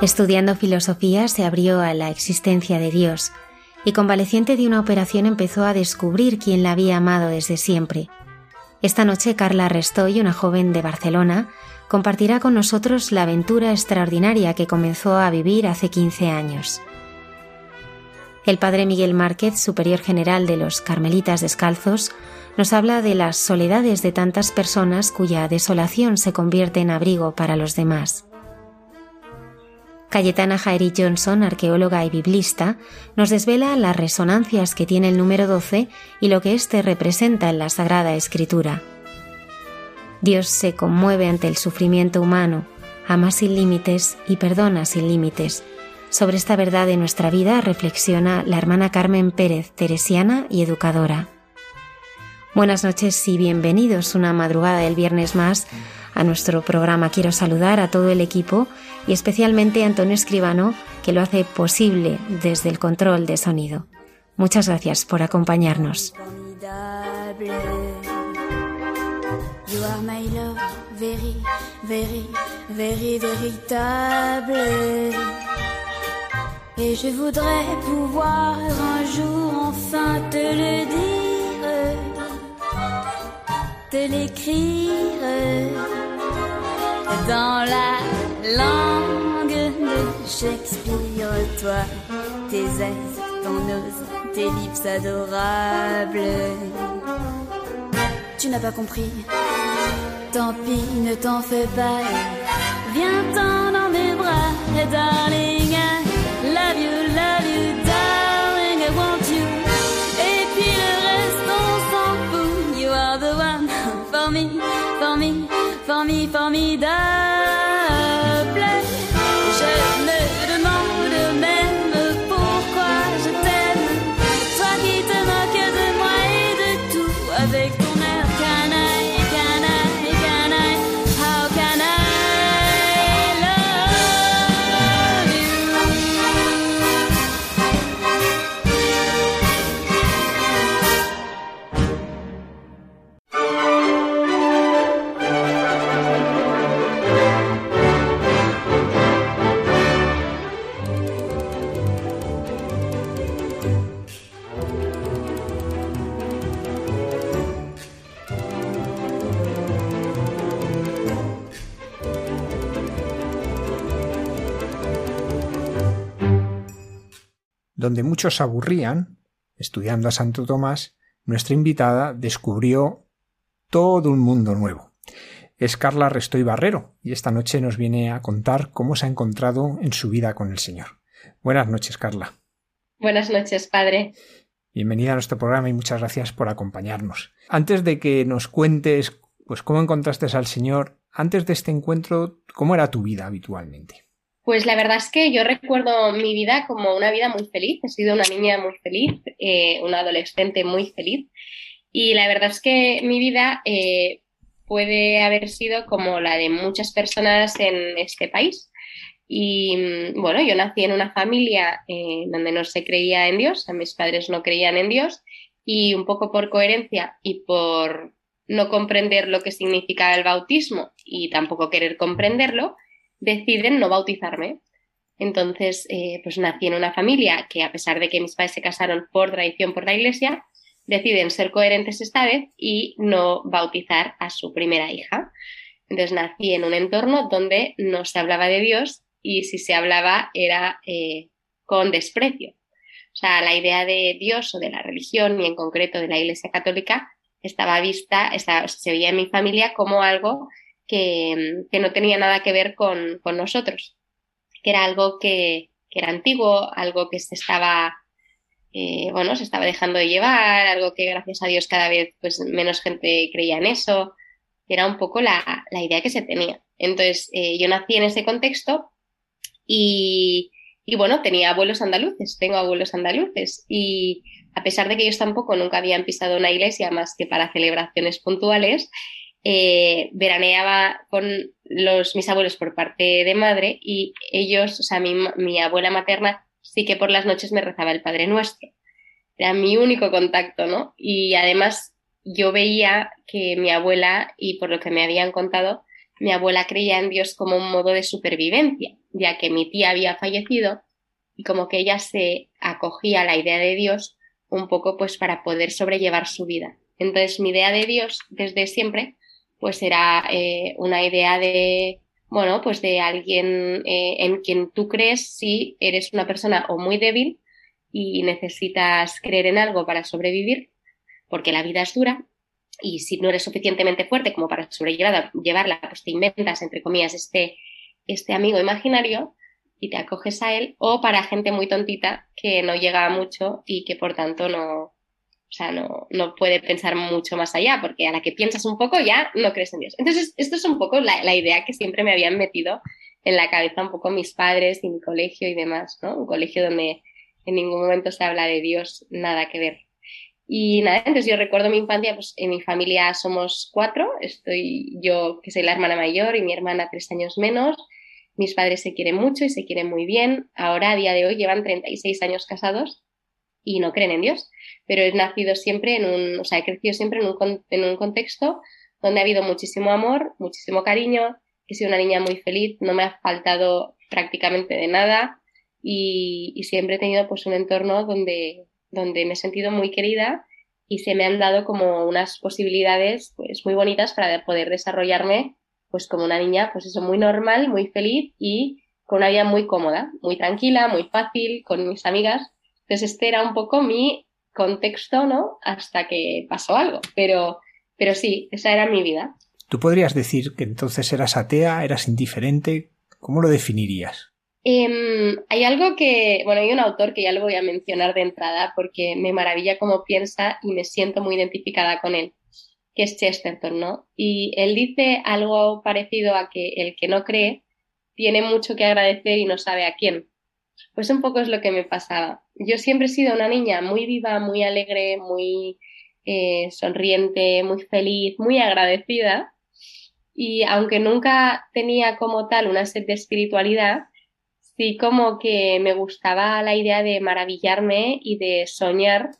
Estudiando filosofía se abrió a la existencia de Dios y convaleciente de una operación empezó a descubrir quién la había amado desde siempre. Esta noche Carla Restoy, una joven de Barcelona, compartirá con nosotros la aventura extraordinaria que comenzó a vivir hace 15 años. El padre Miguel Márquez, superior general de los Carmelitas Descalzos, nos habla de las soledades de tantas personas cuya desolación se convierte en abrigo para los demás. Cayetana Jairi Johnson, arqueóloga y biblista, nos desvela las resonancias que tiene el número 12 y lo que éste representa en la Sagrada Escritura. Dios se conmueve ante el sufrimiento humano, ama sin límites y perdona sin límites. Sobre esta verdad de nuestra vida reflexiona la hermana Carmen Pérez, teresiana y educadora. Buenas noches y bienvenidos una madrugada del viernes más a nuestro programa. Quiero saludar a todo el equipo y especialmente a Antonio Escribano, que lo hace posible desde el control de sonido. Muchas gracias por acompañarnos. Te l'écrire dans la langue de Shakespeare, toi, tes ailes, ton nose, tes lips adorables. Tu n'as pas compris, tant pis, ne t'en fais pas. Viens-t'en dans mes bras, darling. For me, for me, Donde muchos aburrían, estudiando a Santo Tomás, nuestra invitada descubrió todo un mundo nuevo. Es Carla Restoy Barrero y esta noche nos viene a contar cómo se ha encontrado en su vida con el Señor. Buenas noches, Carla. Buenas noches, padre. Bienvenida a nuestro programa y muchas gracias por acompañarnos. Antes de que nos cuentes pues cómo encontraste al Señor, antes de este encuentro, ¿cómo era tu vida habitualmente? Pues la verdad es que yo recuerdo mi vida como una vida muy feliz. He sido una niña muy feliz, eh, una adolescente muy feliz. Y la verdad es que mi vida eh, puede haber sido como la de muchas personas en este país. Y mm, bueno, yo nací en una familia eh, donde no se creía en Dios, mis padres no creían en Dios y un poco por coherencia y por no comprender lo que significaba el bautismo y tampoco querer comprenderlo, deciden no bautizarme. Entonces, eh, pues nací en una familia que, a pesar de que mis padres se casaron por tradición por la iglesia, deciden ser coherentes esta vez y no bautizar a su primera hija. Entonces, nací en un entorno donde no se hablaba de Dios y si se hablaba era eh, con desprecio. O sea, la idea de Dios o de la religión, y en concreto de la Iglesia Católica, estaba vista, se veía en mi familia como algo que, no tenía nada que ver con, nosotros, que era algo que, era antiguo, algo que se estaba eh, bueno, se estaba dejando de llevar, algo que gracias a Dios cada vez pues menos gente creía en eso. Era un poco la, idea que se tenía. Entonces, eh, yo nací en ese contexto y, y, bueno, tenía abuelos andaluces, tengo abuelos andaluces y a pesar de que ellos tampoco nunca habían pisado una iglesia más que para celebraciones puntuales, eh, veraneaba con los, mis abuelos por parte de madre y ellos, o sea, mi, abuela materna sí que por las noches me rezaba el Padre Nuestro. Era mi único contacto, ¿no? Y además yo veía que mi abuela, y por lo que me habían contado, mi abuela creía en Dios como un modo de supervivencia, ya que mi tía había fallecido y como que ella se acogía a la idea de Dios un poco pues para poder sobrellevar su vida. Entonces mi idea de Dios desde siempre pues era eh, una idea de, bueno, pues de alguien eh, en quien tú crees si eres una persona o muy débil y necesitas creer en algo para sobrevivir, porque la vida es dura, y si no eres suficientemente fuerte como para sobrellevarla, pues te inventas, entre comillas, este, este amigo imaginario y te acoges a él, o para gente muy tontita que no llega a mucho y que por tanto no, o sea, no, no puede pensar mucho más allá, porque a la que piensas un poco ya no crees en Dios. Entonces, esto es un poco la, la idea que siempre me habían metido en la cabeza un poco mis padres y mi colegio y demás, ¿no? Un colegio donde en ningún momento se habla de Dios, nada que ver. Y nada, entonces yo recuerdo mi infancia, pues en mi familia somos cuatro, estoy yo que soy la hermana mayor y mi hermana tres años menos, mis padres se quieren mucho y se quieren muy bien, ahora a día de hoy llevan 36 años casados y no creen en Dios, pero he nacido siempre en un, o sea, he crecido siempre en un, en un contexto donde ha habido muchísimo amor, muchísimo cariño, he sido una niña muy feliz, no me ha faltado prácticamente de nada y, y siempre he tenido pues un entorno donde, donde me he sentido muy querida y se me han dado como unas posibilidades pues muy bonitas para poder desarrollarme pues como una niña pues eso muy normal, muy feliz y con una vida muy cómoda, muy tranquila, muy fácil, con mis amigas entonces este era un poco mi contexto, ¿no? Hasta que pasó algo. Pero, pero sí, esa era mi vida. ¿Tú podrías decir que entonces eras atea, eras indiferente? ¿Cómo lo definirías? Em, hay algo que, bueno, hay un autor que ya lo voy a mencionar de entrada porque me maravilla cómo piensa y me siento muy identificada con él, que es Chesterton, ¿no? Y él dice algo parecido a que el que no cree tiene mucho que agradecer y no sabe a quién. Pues un poco es lo que me pasaba. Yo siempre he sido una niña muy viva, muy alegre, muy eh, sonriente, muy feliz, muy agradecida. Y aunque nunca tenía como tal una sed de espiritualidad, sí como que me gustaba la idea de maravillarme y de soñar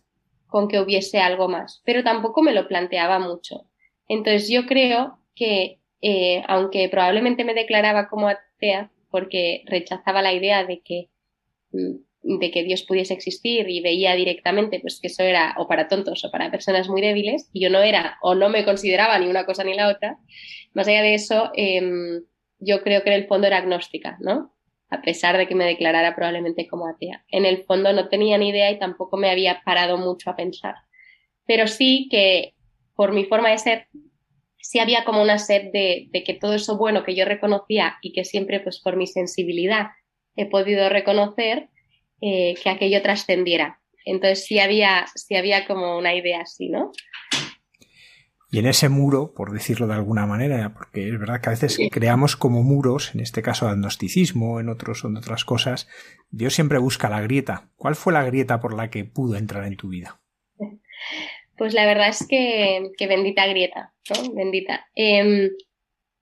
con que hubiese algo más, pero tampoco me lo planteaba mucho. Entonces yo creo que, eh, aunque probablemente me declaraba como atea, porque rechazaba la idea de que de que Dios pudiese existir y veía directamente pues que eso era o para tontos o para personas muy débiles y yo no era o no me consideraba ni una cosa ni la otra, más allá de eso em, yo creo que en el fondo era agnóstica, ¿no? A pesar de que me declarara probablemente como atea. En el fondo no tenía ni idea y tampoco me había parado mucho a pensar. Pero sí que por mi forma de ser, sí había como una sed de, de que todo eso bueno que yo reconocía y que siempre pues por mi sensibilidad he podido reconocer eh, que aquello trascendiera. Entonces sí había, sí había como una idea así, ¿no? Y en ese muro, por decirlo de alguna manera, porque es verdad que a veces creamos como muros, en este caso agnosticismo, en otros en otras cosas, Dios siempre busca la grieta. ¿Cuál fue la grieta por la que pudo entrar en tu vida? Pues la verdad es que, bendita grieta, ¿no? Bendita. Em,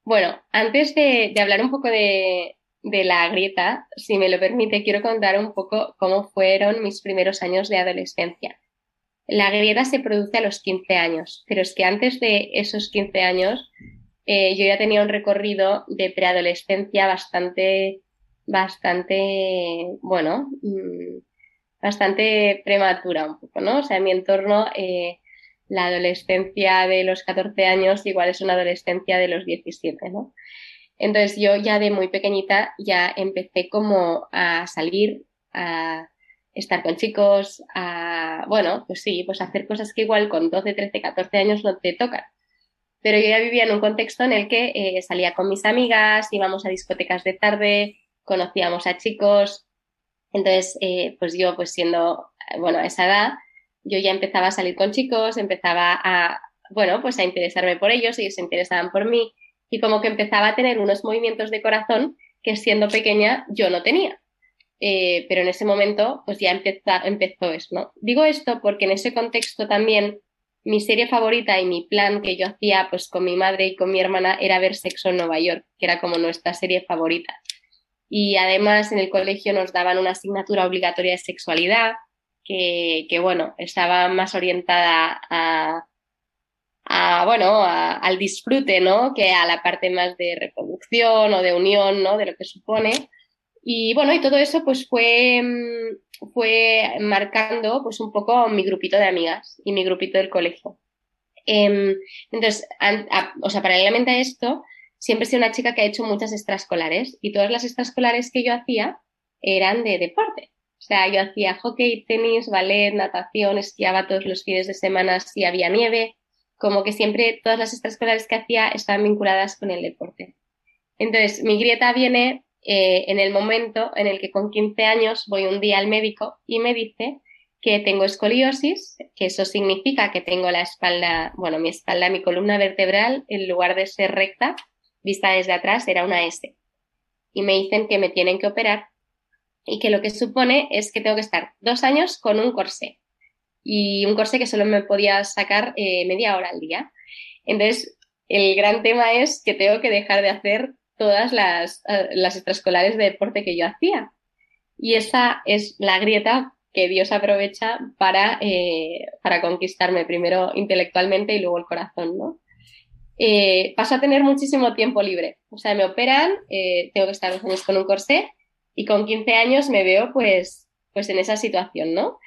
bueno, antes de, hablar un poco de, de la grieta, si me lo permite, quiero contar un poco cómo fueron mis primeros años de adolescencia. La grieta se produce a los 15 años, pero es que antes de esos 15 años eh, yo ya tenía un recorrido de preadolescencia bastante, bastante, bueno, mm, bastante prematura un poco, ¿no? O sea, en mi entorno eh, la adolescencia de los 14 años igual es una adolescencia de los 17, ¿no? Entonces yo ya de muy pequeñita ya empecé como a salir, a estar con chicos, a, bueno, pues sí, pues hacer cosas que igual con 12, 13, 14 años no te tocan. Pero yo ya vivía en un contexto en el que eh, salía con mis amigas, íbamos a discotecas de tarde, conocíamos a chicos. Entonces, eh, pues yo, pues siendo bueno, a esa edad yo ya empezaba a salir con chicos, empezaba a, bueno, pues a interesarme por ellos, ellos se interesaban por mí y como que empezaba a tener unos movimientos de corazón que siendo pequeña yo no tenía. Eh, pero en ese momento pues ya empezó, empezó eso, ¿no? Digo esto porque en ese contexto también mi serie favorita y mi plan que yo hacía pues con mi madre y con mi hermana era ver Sexo en Nueva York, que era como nuestra serie favorita. Y además en el colegio nos daban una asignatura obligatoria de sexualidad, que, que bueno, estaba más orientada a, a bueno, al disfrute, ¿no? Que a la parte más de reproducción o de unión, ¿no? De lo que supone. Y bueno, y todo eso pues fue, mm, fue marcando pues un poco mi grupito de amigas y mi grupito del colegio. Em, entonces, o sea, paralelamente a esto, siempre he sido una chica que ha hecho muchas extraescolares y todas las extraescolares que yo hacía eran de deporte. O sea, yo hacía hockey, tenis, ballet, natación, esquiaba todos los fines de semana si había nieve. Como que siempre todas las extraescolares que hacía estaban vinculadas con el deporte. Entonces, mi grieta viene eh, en el momento en el que con 15 años voy un día al médico y me dice que tengo escoliosis, que eso significa que tengo la espalda, bueno, mi espalda, mi columna vertebral, en lugar de ser recta, vista desde atrás, era una S. Y me dicen que me tienen que operar y que lo que supone es que tengo que estar dos años con un corsé. Y un corsé que solo me podía sacar eh, media hora al día. Entonces, el gran tema es que tengo que dejar de hacer todas las, eh, las extraescolares de deporte que yo hacía. Y esa es la grieta que Dios aprovecha para, eh, para conquistarme, primero intelectualmente y luego el corazón, ¿no? Eh, paso a tener muchísimo tiempo libre. O sea, me operan, tengo que estar dos años con un corsé y con 15 años me veo pues, pues en esa situación, ¿no?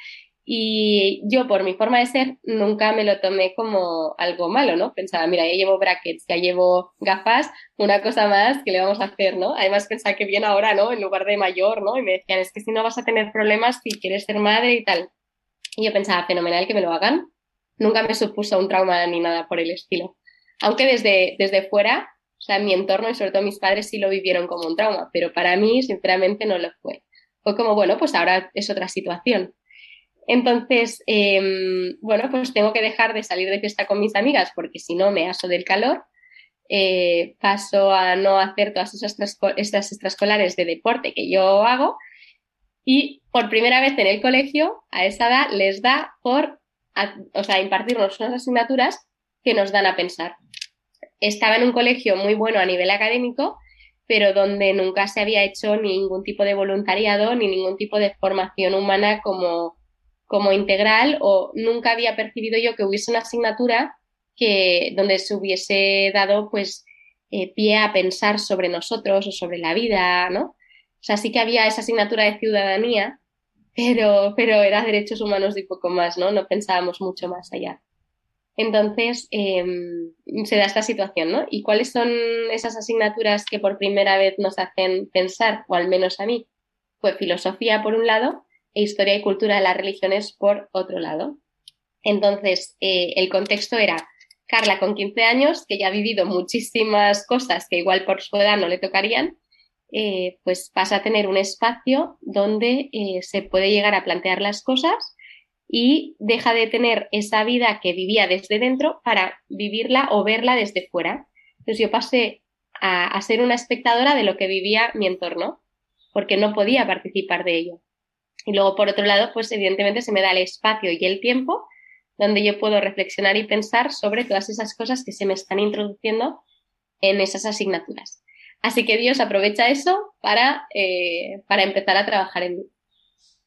Y yo, por mi forma de ser, nunca me lo tomé como algo malo, ¿no? Pensaba, mira, ya llevo brackets, ya llevo gafas, una cosa más que le vamos a hacer, ¿no? Además pensaba que bien ahora, ¿no? En lugar de mayor, ¿no? Y me decían, es que si no vas a tener problemas si quieres ser madre y tal. Y yo pensaba, fenomenal que me lo hagan. Nunca me supuso un trauma ni nada por el estilo. Aunque desde, desde fuera, o sea, mi entorno y sobre todo mis padres sí lo vivieron como un trauma, pero para mí, sinceramente, no lo fue. Fue como, bueno, pues ahora es otra situación entonces, em, bueno, pues tengo que dejar de salir de fiesta con mis amigas porque si no me aso del calor. Eh, paso a no hacer todas esas, extraescolares de deporte que yo hago y por primera vez en el colegio, a esa edad, les da por, o sea, impartirnos unas asignaturas que nos dan a pensar. Estaba en un colegio muy bueno a nivel académico, pero donde nunca se había hecho ningún tipo de voluntariado ni ningún tipo de formación humana como, como integral o nunca había percibido yo que hubiese una asignatura que, donde se hubiese dado pues eh, pie a pensar sobre nosotros o sobre la vida, ¿no? O sea, sí que había esa asignatura de ciudadanía, pero, pero era derechos humanos y poco más, ¿no? No pensábamos mucho más allá. Entonces, em, se da esta situación, ¿no? ¿Y cuáles son esas asignaturas que por primera vez nos hacen pensar, o al menos a mí? Pues filosofía, por un lado, historia y cultura de las religiones por otro lado. Entonces, eh, el contexto era Carla con 15 años, que ya ha vivido muchísimas cosas que igual por su edad no le tocarían, eh, pues pasa a tener un espacio donde eh, se puede llegar a plantear las cosas y deja de tener esa vida que vivía desde dentro para vivirla o verla desde fuera. Entonces yo pasé a ser una espectadora de lo que vivía mi entorno, porque no podía participar de ello. Y luego, por otro lado, pues evidentemente se me da el espacio y el tiempo donde yo puedo reflexionar y pensar sobre todas esas cosas que se me están introduciendo en esas asignaturas. Así que Dios aprovecha eso para, eh, para empezar a trabajar en mí.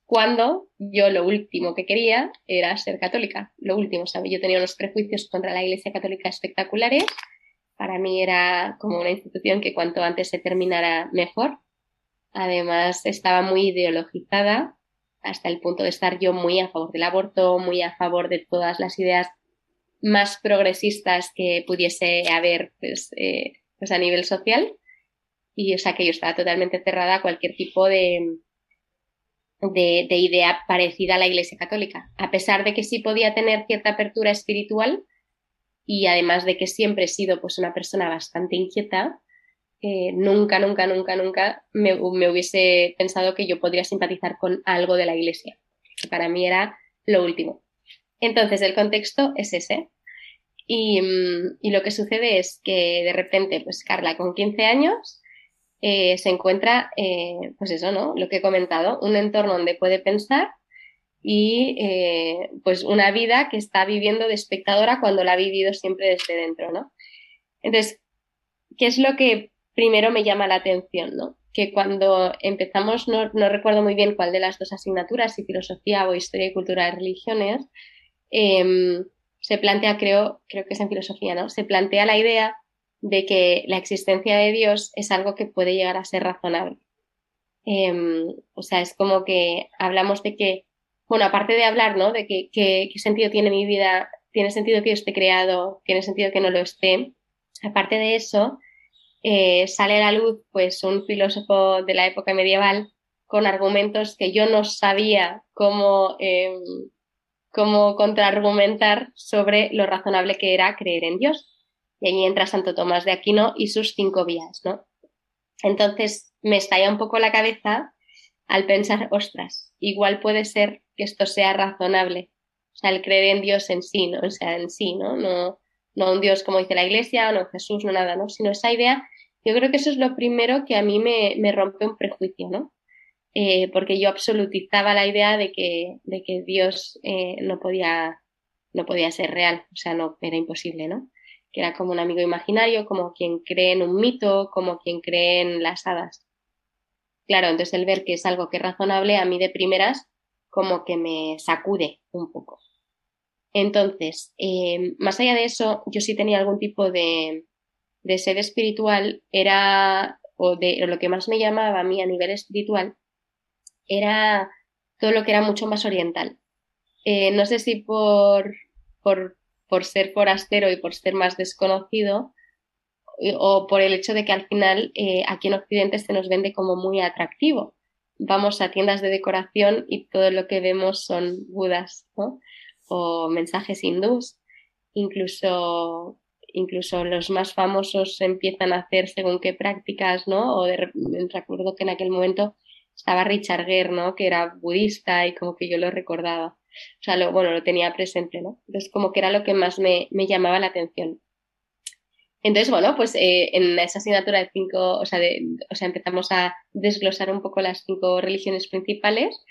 Cuando yo lo último que quería era ser católica, lo último, ¿sabes? Yo tenía unos prejuicios contra la Iglesia Católica espectaculares. Para mí era como una institución que cuanto antes se terminara mejor. Además, estaba muy ideologizada hasta el punto de estar yo muy a favor del aborto, muy a favor de todas las ideas más progresistas que pudiese haber pues, eh, pues a nivel social. Y o sea que yo estaba totalmente cerrada a cualquier tipo de, de, de, idea parecida a la Iglesia Católica. A pesar de que sí podía tener cierta apertura espiritual y además de que siempre he sido pues una persona bastante inquieta, nunca, nunca, nunca, nunca me, hubiese pensado que yo podría simpatizar con algo de la Iglesia. que para mí era lo último. Entonces, el contexto es ese. Y, mm, y, lo que sucede es que de repente, pues Carla con 15 años eh, se encuentra, eh, pues eso, ¿no? Lo que he comentado, un entorno donde puede pensar y eh, pues una vida que está viviendo de espectadora cuando la ha vivido siempre desde dentro, ¿no? Entonces, ¿qué es lo que primero me llama la atención, ¿no? Que cuando empezamos, no, recuerdo muy bien cuál de las dos asignaturas, si filosofía o historia y cultura de religiones, eh, se plantea, creo, creo que es en filosofía, ¿no? Se plantea la idea de que la existencia de Dios es algo que puede llegar a ser razonable. Em, o sea, es como que hablamos de que, bueno, aparte de hablar, ¿no? De que, qué sentido tiene mi vida, tiene sentido que yo esté creado, tiene sentido que no lo esté. Aparte de eso, eh, sale a la luz, pues, un filósofo de la época medieval con argumentos que yo no sabía cómo, em, cómo contraargumentar sobre lo razonable que era creer en Dios. Y ahí entra Santo Tomás de Aquino y sus cinco vías, ¿no? Entonces me estalla un poco la cabeza al pensar, ostras, igual puede ser que esto sea razonable. O sea, el creer en Dios en sí, ¿no? O sea, en sí, ¿no? No, no un Dios como dice la Iglesia, no Jesús, no nada, ¿no? Sino esa idea, yo creo que eso es lo primero que a mí me, me rompe un prejuicio, ¿no? Eh, porque yo absolutizaba la idea de que, de que Dios eh, no, podía, no podía ser real, o sea, no, era imposible, ¿no? Que era como un amigo imaginario, como quien cree en un mito, como quien cree en las hadas. Claro, entonces el ver que es algo que es razonable, a mí de primeras, como que me sacude un poco. Entonces, eh, más allá de eso, yo sí tenía algún tipo de, de sed espiritual, era, o de lo que más me llamaba a mí a nivel espiritual, era todo lo que era mucho más oriental. Eh, no sé si por, por, por, ser forastero y por ser más desconocido o por el hecho de que al final eh, aquí en Occidente se nos vende como muy atractivo. Vamos a tiendas de decoración y todo lo que vemos son budas ¿no? o mensajes hindús. Incluso, incluso los más famosos empiezan a hacer según qué prácticas, ¿no? O de, recuerdo que en aquel momento estaba Richard Gere, ¿no? Que era budista y como que yo lo recordaba. O sea, lo, bueno, lo tenía presente, ¿no? Entonces, como que era lo que más me, me llamaba la atención. Entonces, bueno, pues eh, en esa asignatura de cinco, o sea, de, o sea, empezamos a desglosar un poco las cinco religiones principales,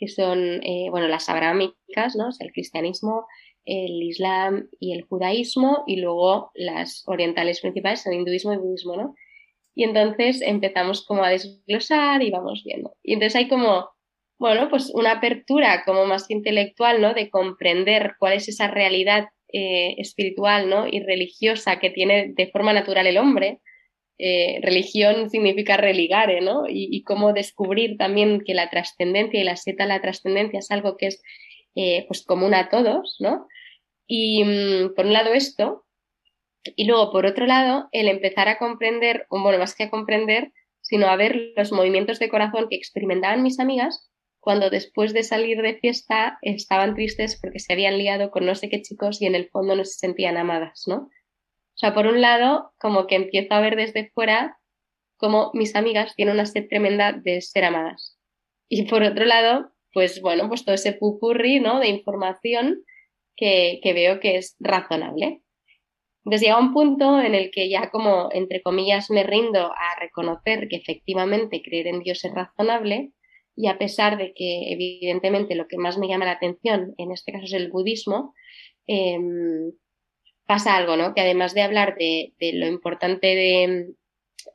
que son, eh, bueno, las abrámicas, ¿no? El cristianismo, el islam y el judaísmo, y luego las orientales principales, el hinduismo y budismo, ¿no? Y entonces empezamos como a desglosar y vamos viendo. Y entonces hay como, bueno, pues una apertura como más intelectual, ¿no? De comprender cuál es esa realidad eh, espiritual, ¿no? Y religiosa que tiene de forma natural el hombre. Eh, religión significa religare, ¿no? Y, cómo descubrir también que la trascendencia y la seta la trascendencia es algo que es eh, pues común a todos, ¿no? Y mm, por un lado esto, y luego, por otro lado, el empezar a comprender, bueno, más que a comprender, sino a ver los movimientos de corazón que experimentaban mis amigas cuando después de salir de fiesta estaban tristes porque se habían liado con no sé qué chicos y en el fondo no se sentían amadas, ¿no? Sea, por un lado, como que empiezo a ver desde fuera cómo mis amigas tienen una sed tremenda de ser amadas. Y por otro lado, pues bueno, pues todo ese pupurri, ¿no? De información que, que veo que es razonable. Entonces llega un punto en el que ya como, entre comillas, me rindo a reconocer que efectivamente creer en Dios es razonable y a pesar de que evidentemente lo que más me llama la atención en este caso es el budismo, em, pasa algo, ¿no? Que además de hablar de, lo importante de,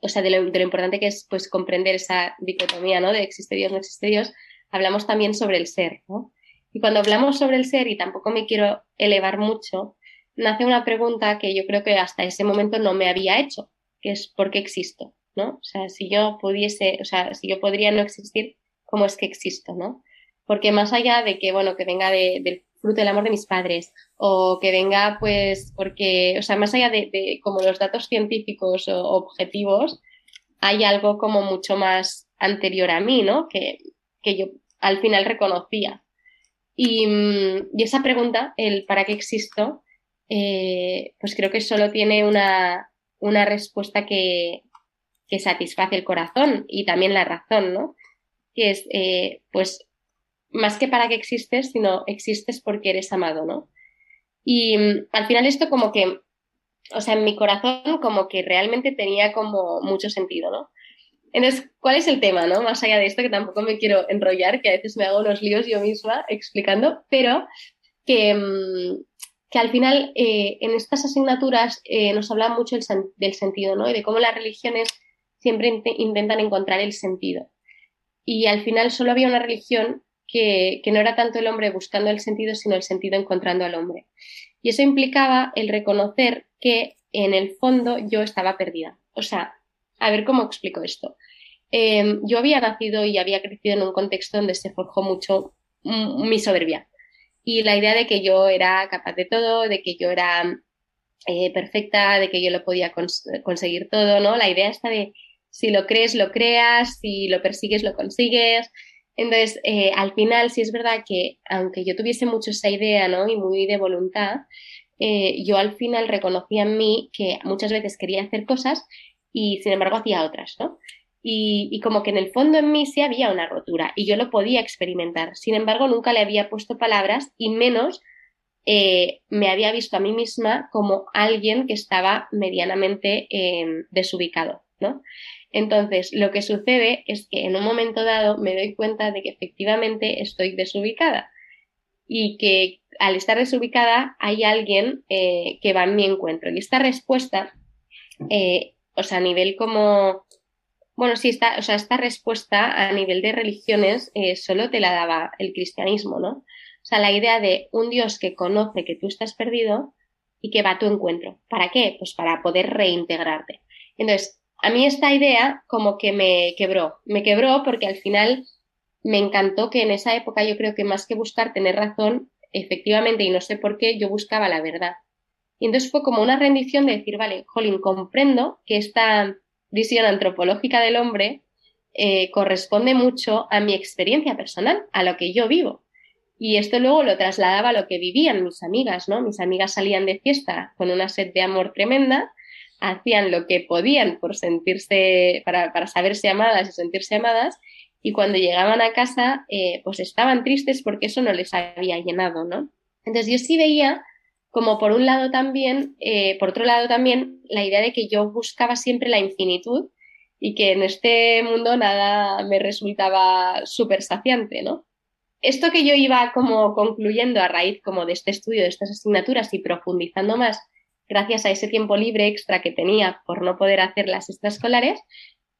o sea, de lo, de importante que es pues comprender esa dicotomía, ¿no? De existe Dios, no existe Dios, hablamos también sobre el ser, ¿no? Y cuando hablamos sobre el ser, y tampoco me quiero elevar mucho, nace una pregunta que yo creo que hasta ese momento no me había hecho, que es ¿por qué existo? ¿No? O sea, si yo pudiese, o sea, si yo podría no existir, ¿cómo es que existo? ¿No? Porque más allá de que, bueno, que venga del fruto del amor de mis padres o que venga, pues, porque, o sea, más allá de, como los datos científicos o objetivos, hay algo como mucho más anterior a mí, ¿no? Que, que yo al final reconocía. Y, mm, y esa pregunta, el ¿para qué existo? Eh, pues creo que solo tiene una, una respuesta que, que, satisface el corazón y también la razón, ¿no? Que es, eh, pues, más que para que existes, sino existes porque eres amado, ¿no? Y mm, al final esto como que, o sea, en mi corazón como que realmente tenía como mucho sentido, ¿no? Entonces, ¿cuál es el tema, no? Más allá de esto, que tampoco me quiero enrollar, que a veces me hago unos líos yo misma explicando, pero que, mm, que al final eh, en estas asignaturas eh, nos habla mucho del sentido, ¿no? Y de cómo las religiones siempre intentan encontrar el sentido. Y al final solo había una religión que, no era tanto el hombre buscando el sentido, sino el sentido encontrando al hombre. Y eso implicaba el reconocer que en el fondo yo estaba perdida. O sea, a ver cómo explico esto. Em, yo había nacido y había crecido en un contexto donde se forjó mucho mi soberbia y la idea de que yo era capaz de todo, de que yo era eh, perfecta, de que yo lo podía conseguir todo, ¿no? La idea está de si lo crees, lo creas, si lo persigues, lo consigues. Entonces, eh, al final, sí es verdad que aunque yo tuviese mucho esa idea, ¿no? Y muy de voluntad, eh, yo al final reconocía en mí que muchas veces quería hacer cosas y sin embargo hacía otras, ¿no? Y, como que en el fondo en mí sí había una rotura y yo lo podía experimentar. Sin embargo, nunca le había puesto palabras y menos eh, me había visto a mí misma como alguien que estaba medianamente em, desubicado, ¿no? Entonces, lo que sucede es que en un momento dado me doy cuenta de que efectivamente estoy desubicada y que al estar desubicada hay alguien eh, que va en mi encuentro. Y esta respuesta, eh, o sea, a nivel como bueno, sí, esta, o sea, esta respuesta a nivel de religiones eh, solo te la daba el cristianismo, ¿no? O sea, la idea de un Dios que conoce que tú estás perdido y que va a tu encuentro. ¿Para qué? Pues para poder reintegrarte. Entonces, a mí esta idea como que me quebró. Me quebró porque al final me encantó que en esa época yo creo que más que buscar tener razón, efectivamente, y no sé por qué, yo buscaba la verdad. Y entonces fue como una rendición de decir, vale, Jolín, comprendo que esta visión antropológica del hombre eh, corresponde mucho a mi experiencia personal, a lo que yo vivo. Y esto luego lo trasladaba a lo que vivían mis amigas, ¿no? Mis amigas salían de fiesta con una sed de amor tremenda, hacían lo que podían por sentirse, para, para saberse amadas y sentirse amadas, y cuando llegaban a casa, eh, pues estaban tristes porque eso no les había llenado, ¿no? Entonces yo sí veía como por un lado también, eh, por otro lado también, la idea de que yo buscaba siempre la infinitud y que en este mundo nada me resultaba súper saciante. Esto que yo iba como concluyendo a raíz como de este estudio, de estas asignaturas y profundizando más gracias a ese tiempo libre extra que tenía por no poder hacer las extraescolares,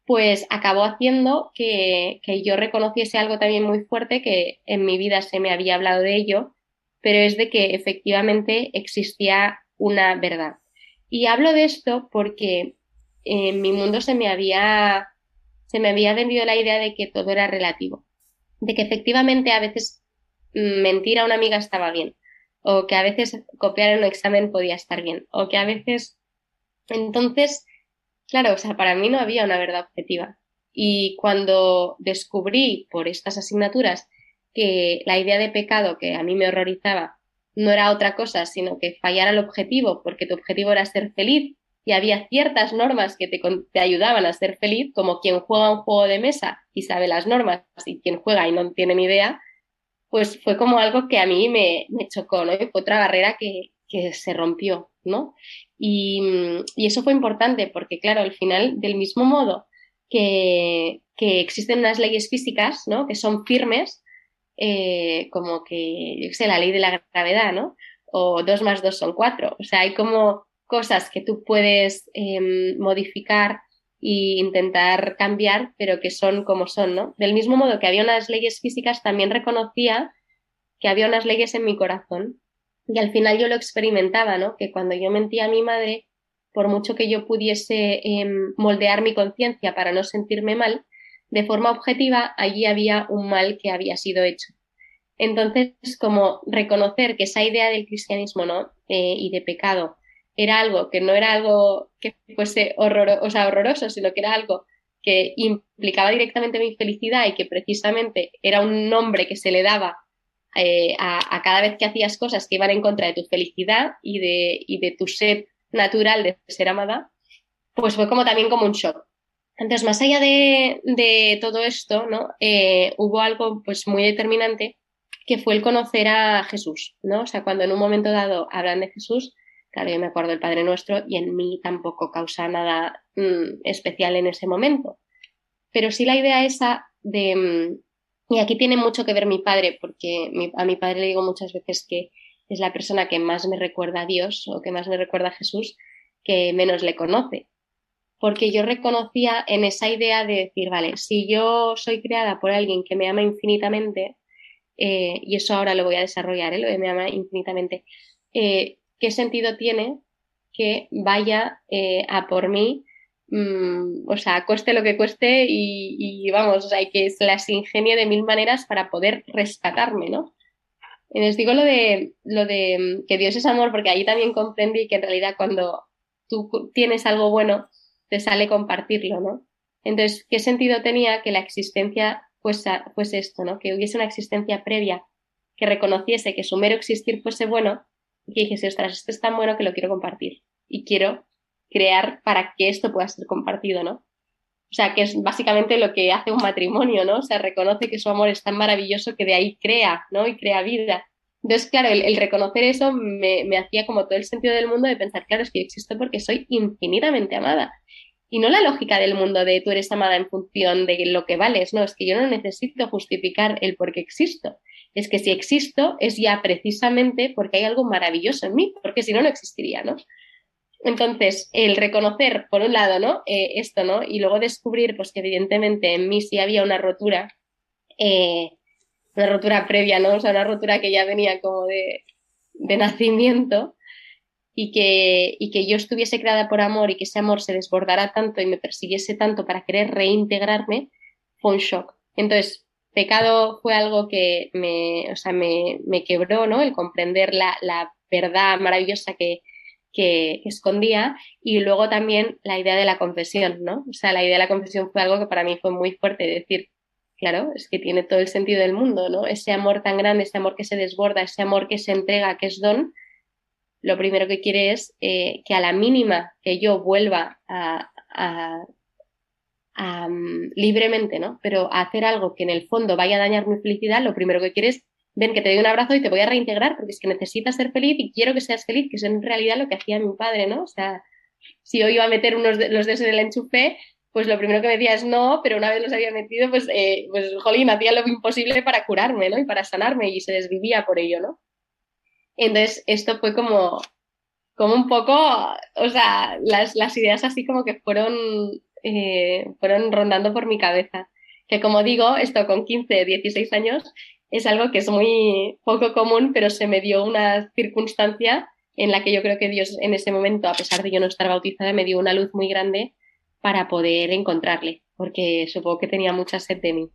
pues acabó haciendo que, que yo reconociese algo también muy fuerte que en mi vida se me había hablado de ello pero es de que efectivamente existía una verdad. Y hablo de esto porque en mi mundo se me había, se me había vendido la idea de que todo era relativo, de que efectivamente a veces mm, mentir a una amiga estaba bien, o que a veces copiar en un examen podía estar bien, o que a veces... Entonces, claro, o sea, para mí no había una verdad objetiva. Y cuando descubrí por estas asignaturas que la idea de pecado que a mí me horrorizaba no era otra cosa, sino que fallar al objetivo, porque tu objetivo era ser feliz y había ciertas normas que te, te, ayudaban a ser feliz, como quien juega un juego de mesa y sabe las normas y quien juega y no tiene ni idea, pues fue como algo que a mí me, me chocó, ¿no? Y fue otra barrera que, que se rompió, ¿no? Y, y, eso fue importante porque, claro, al final, del mismo modo que, que existen unas leyes físicas, ¿no? Que son firmes, eh, como que, yo sé, la ley de la gravedad, ¿no? O dos más dos son cuatro. O sea, hay como cosas que tú puedes em, modificar e intentar cambiar, pero que son como son, ¿no? Del mismo modo que había unas leyes físicas, también reconocía que había unas leyes en mi corazón. Y al final yo lo experimentaba, ¿no? Que cuando yo mentía a mi madre, por mucho que yo pudiese em, moldear mi conciencia para no sentirme mal, de forma objetiva, allí había un mal que había sido hecho. Entonces, como reconocer que esa idea del cristianismo, ¿no? Eh, y de pecado era algo que no era algo que fuese o sea, horroroso, sino que era algo que implicaba directamente mi felicidad y que precisamente era un nombre que se le daba eh, a, cada vez que hacías cosas que iban en contra de tu felicidad y de, y de tu sed natural de ser amada, pues fue como también como un shock Entonces, más allá de, todo esto, ¿no? Eh, hubo algo pues muy determinante que fue el conocer a Jesús, ¿no? O sea, cuando en un momento dado hablan de Jesús, claro, yo me acuerdo del Padre Nuestro y en mí tampoco causa nada mm, especial en ese momento. Pero sí la idea esa de, mm, y aquí tiene mucho que ver mi padre, porque a mi padre le digo muchas veces que es la persona que más me recuerda a Dios o que más me recuerda a Jesús, que menos le conoce. Porque yo reconocía en esa idea de decir, vale, si yo soy creada por alguien que me ama infinitamente, eh, y eso ahora lo voy a desarrollar, ¿eh? lo de me ama infinitamente, eh, ¿qué sentido tiene que vaya a por mí? Mm, o sea, cueste lo que cueste y, vamos, o sea, que se las ingenie de mil maneras para poder rescatarme, ¿no? Y les digo lo de, lo de mm, que Dios es amor, porque ahí también comprendí que en realidad cuando tú tienes algo bueno, te sale compartirlo, ¿no? Entonces, ¿qué sentido tenía que la existencia fuese, esto, ¿no? Que hubiese una existencia previa que reconociese que su mero existir fuese bueno que dijese, ostras, esto es tan bueno que lo quiero compartir y quiero crear para que esto pueda ser compartido, ¿no? O sea, que es básicamente lo que hace un matrimonio, ¿no? O sea, reconoce que su amor es tan maravilloso que de ahí crea, ¿no? Y crea vida. Entonces, claro, el, reconocer eso me, me, hacía como todo el sentido del mundo de pensar, claro, es que yo existo porque soy infinitamente amada. Y no la lógica del mundo de tú eres amada en función de lo que vales, no, es que yo no necesito justificar el por qué existo. Es que si existo es ya precisamente porque hay algo maravilloso en mí, porque si no, no existiría, ¿no? Entonces, el reconocer, por un lado, ¿no? Eh, esto, ¿no? Y luego descubrir, pues que evidentemente en mí sí había una rotura, eh, una rotura previa, ¿no? O sea, una rotura que ya venía como de, de nacimiento y que, y que yo estuviese creada por amor y que ese amor se desbordara tanto y me persiguiese tanto para querer reintegrarme, fue un shock. Entonces, pecado fue algo que me, o sea, me, me quebró, ¿no? El comprender la, la verdad maravillosa que, que, escondía y luego también la idea de la confesión, ¿no? O sea, la idea de la confesión fue algo que para mí fue muy fuerte, decir, claro, es que tiene todo el sentido del mundo, ¿no? Ese amor tan grande, ese amor que se desborda, ese amor que se entrega, que es don, lo primero que quiere es eh, que a la mínima que yo vuelva a, libremente, ¿no? Pero hacer algo que en el fondo vaya a dañar mi felicidad, lo primero que quiere es ven que te doy un abrazo y te voy a reintegrar porque es que necesitas ser feliz y quiero que seas feliz, que es en realidad lo que hacía mi padre, ¿no? O sea, si yo iba a meter unos de, los dedos en el enchufe, pues lo primero que me decía es no, pero una vez los había metido, pues, eh, pues jolín, hacía lo imposible para curarme, ¿no? Y para sanarme y se desvivía por ello, ¿no? Entonces, esto fue como, como un poco, o sea, las, las ideas así como que fueron, eh, fueron rondando por mi cabeza. Que como digo, esto con 15, 16 años, es algo que es muy poco común, pero se me dio una circunstancia en la que yo creo que Dios en ese momento, a pesar de yo no estar bautizada, me dio una luz muy grande para poder encontrarle, porque supongo que tenía mucha sed de mí.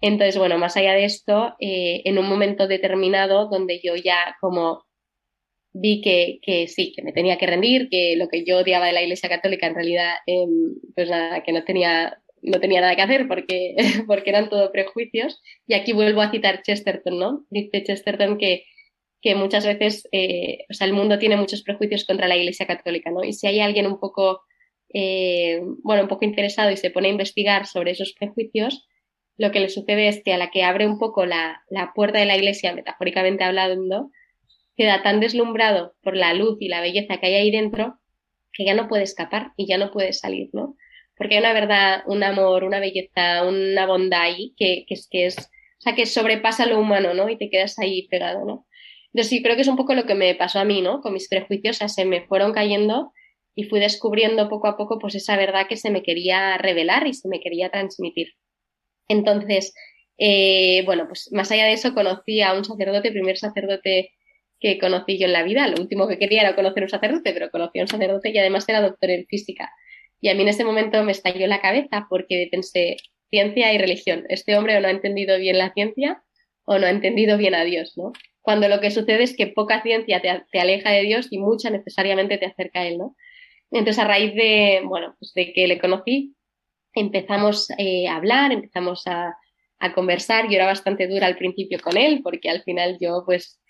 Entonces, bueno, más allá de esto, eh, en un momento determinado donde yo ya como vi que, que, sí, que me tenía que rendir, que lo que yo odiaba de la Iglesia Católica en realidad, eh, pues nada, que no tenía no tenía nada que hacer porque, porque eran todo prejuicios. Y aquí vuelvo a citar Chesterton, ¿no? Dice Chesterton que, que muchas veces, eh, o sea, el mundo tiene muchos prejuicios contra la Iglesia Católica, ¿no? Y si hay alguien un poco, eh, bueno, un poco interesado y se pone a investigar sobre esos prejuicios, lo que le sucede es que a la que abre un poco la, la puerta de la Iglesia, metafóricamente hablando, queda tan deslumbrado por la luz y la belleza que hay ahí dentro que ya no puede escapar y ya no puede salir, ¿no? porque hay una verdad, un amor, una belleza, una bondad ahí que, que, es, que es, o sea, que sobrepasa lo humano, ¿no? Y te quedas ahí pegado, ¿no? Entonces sí, creo que es un poco lo que me pasó a mí, ¿no? Con mis prejuicios, o sea, se me fueron cayendo y fui descubriendo poco a poco, pues esa verdad que se me quería revelar y se me quería transmitir. Entonces, eh, bueno, pues más allá de eso conocí a un sacerdote, primer sacerdote que conocí yo en la vida. Lo último que quería era conocer un sacerdote, pero conocí a un sacerdote y además era doctor en física. Y a mí en ese momento me estalló la cabeza porque pensé, ciencia y religión. Este hombre o no ha entendido bien la ciencia o no ha entendido bien a Dios, ¿no? Cuando lo que sucede es que poca ciencia te, aleja de Dios y mucha necesariamente te acerca a Él, ¿no? Entonces, a raíz de, bueno, pues de que le conocí, empezamos eh, a hablar, empezamos a, a conversar. Yo era bastante dura al principio con él, porque al final yo, pues,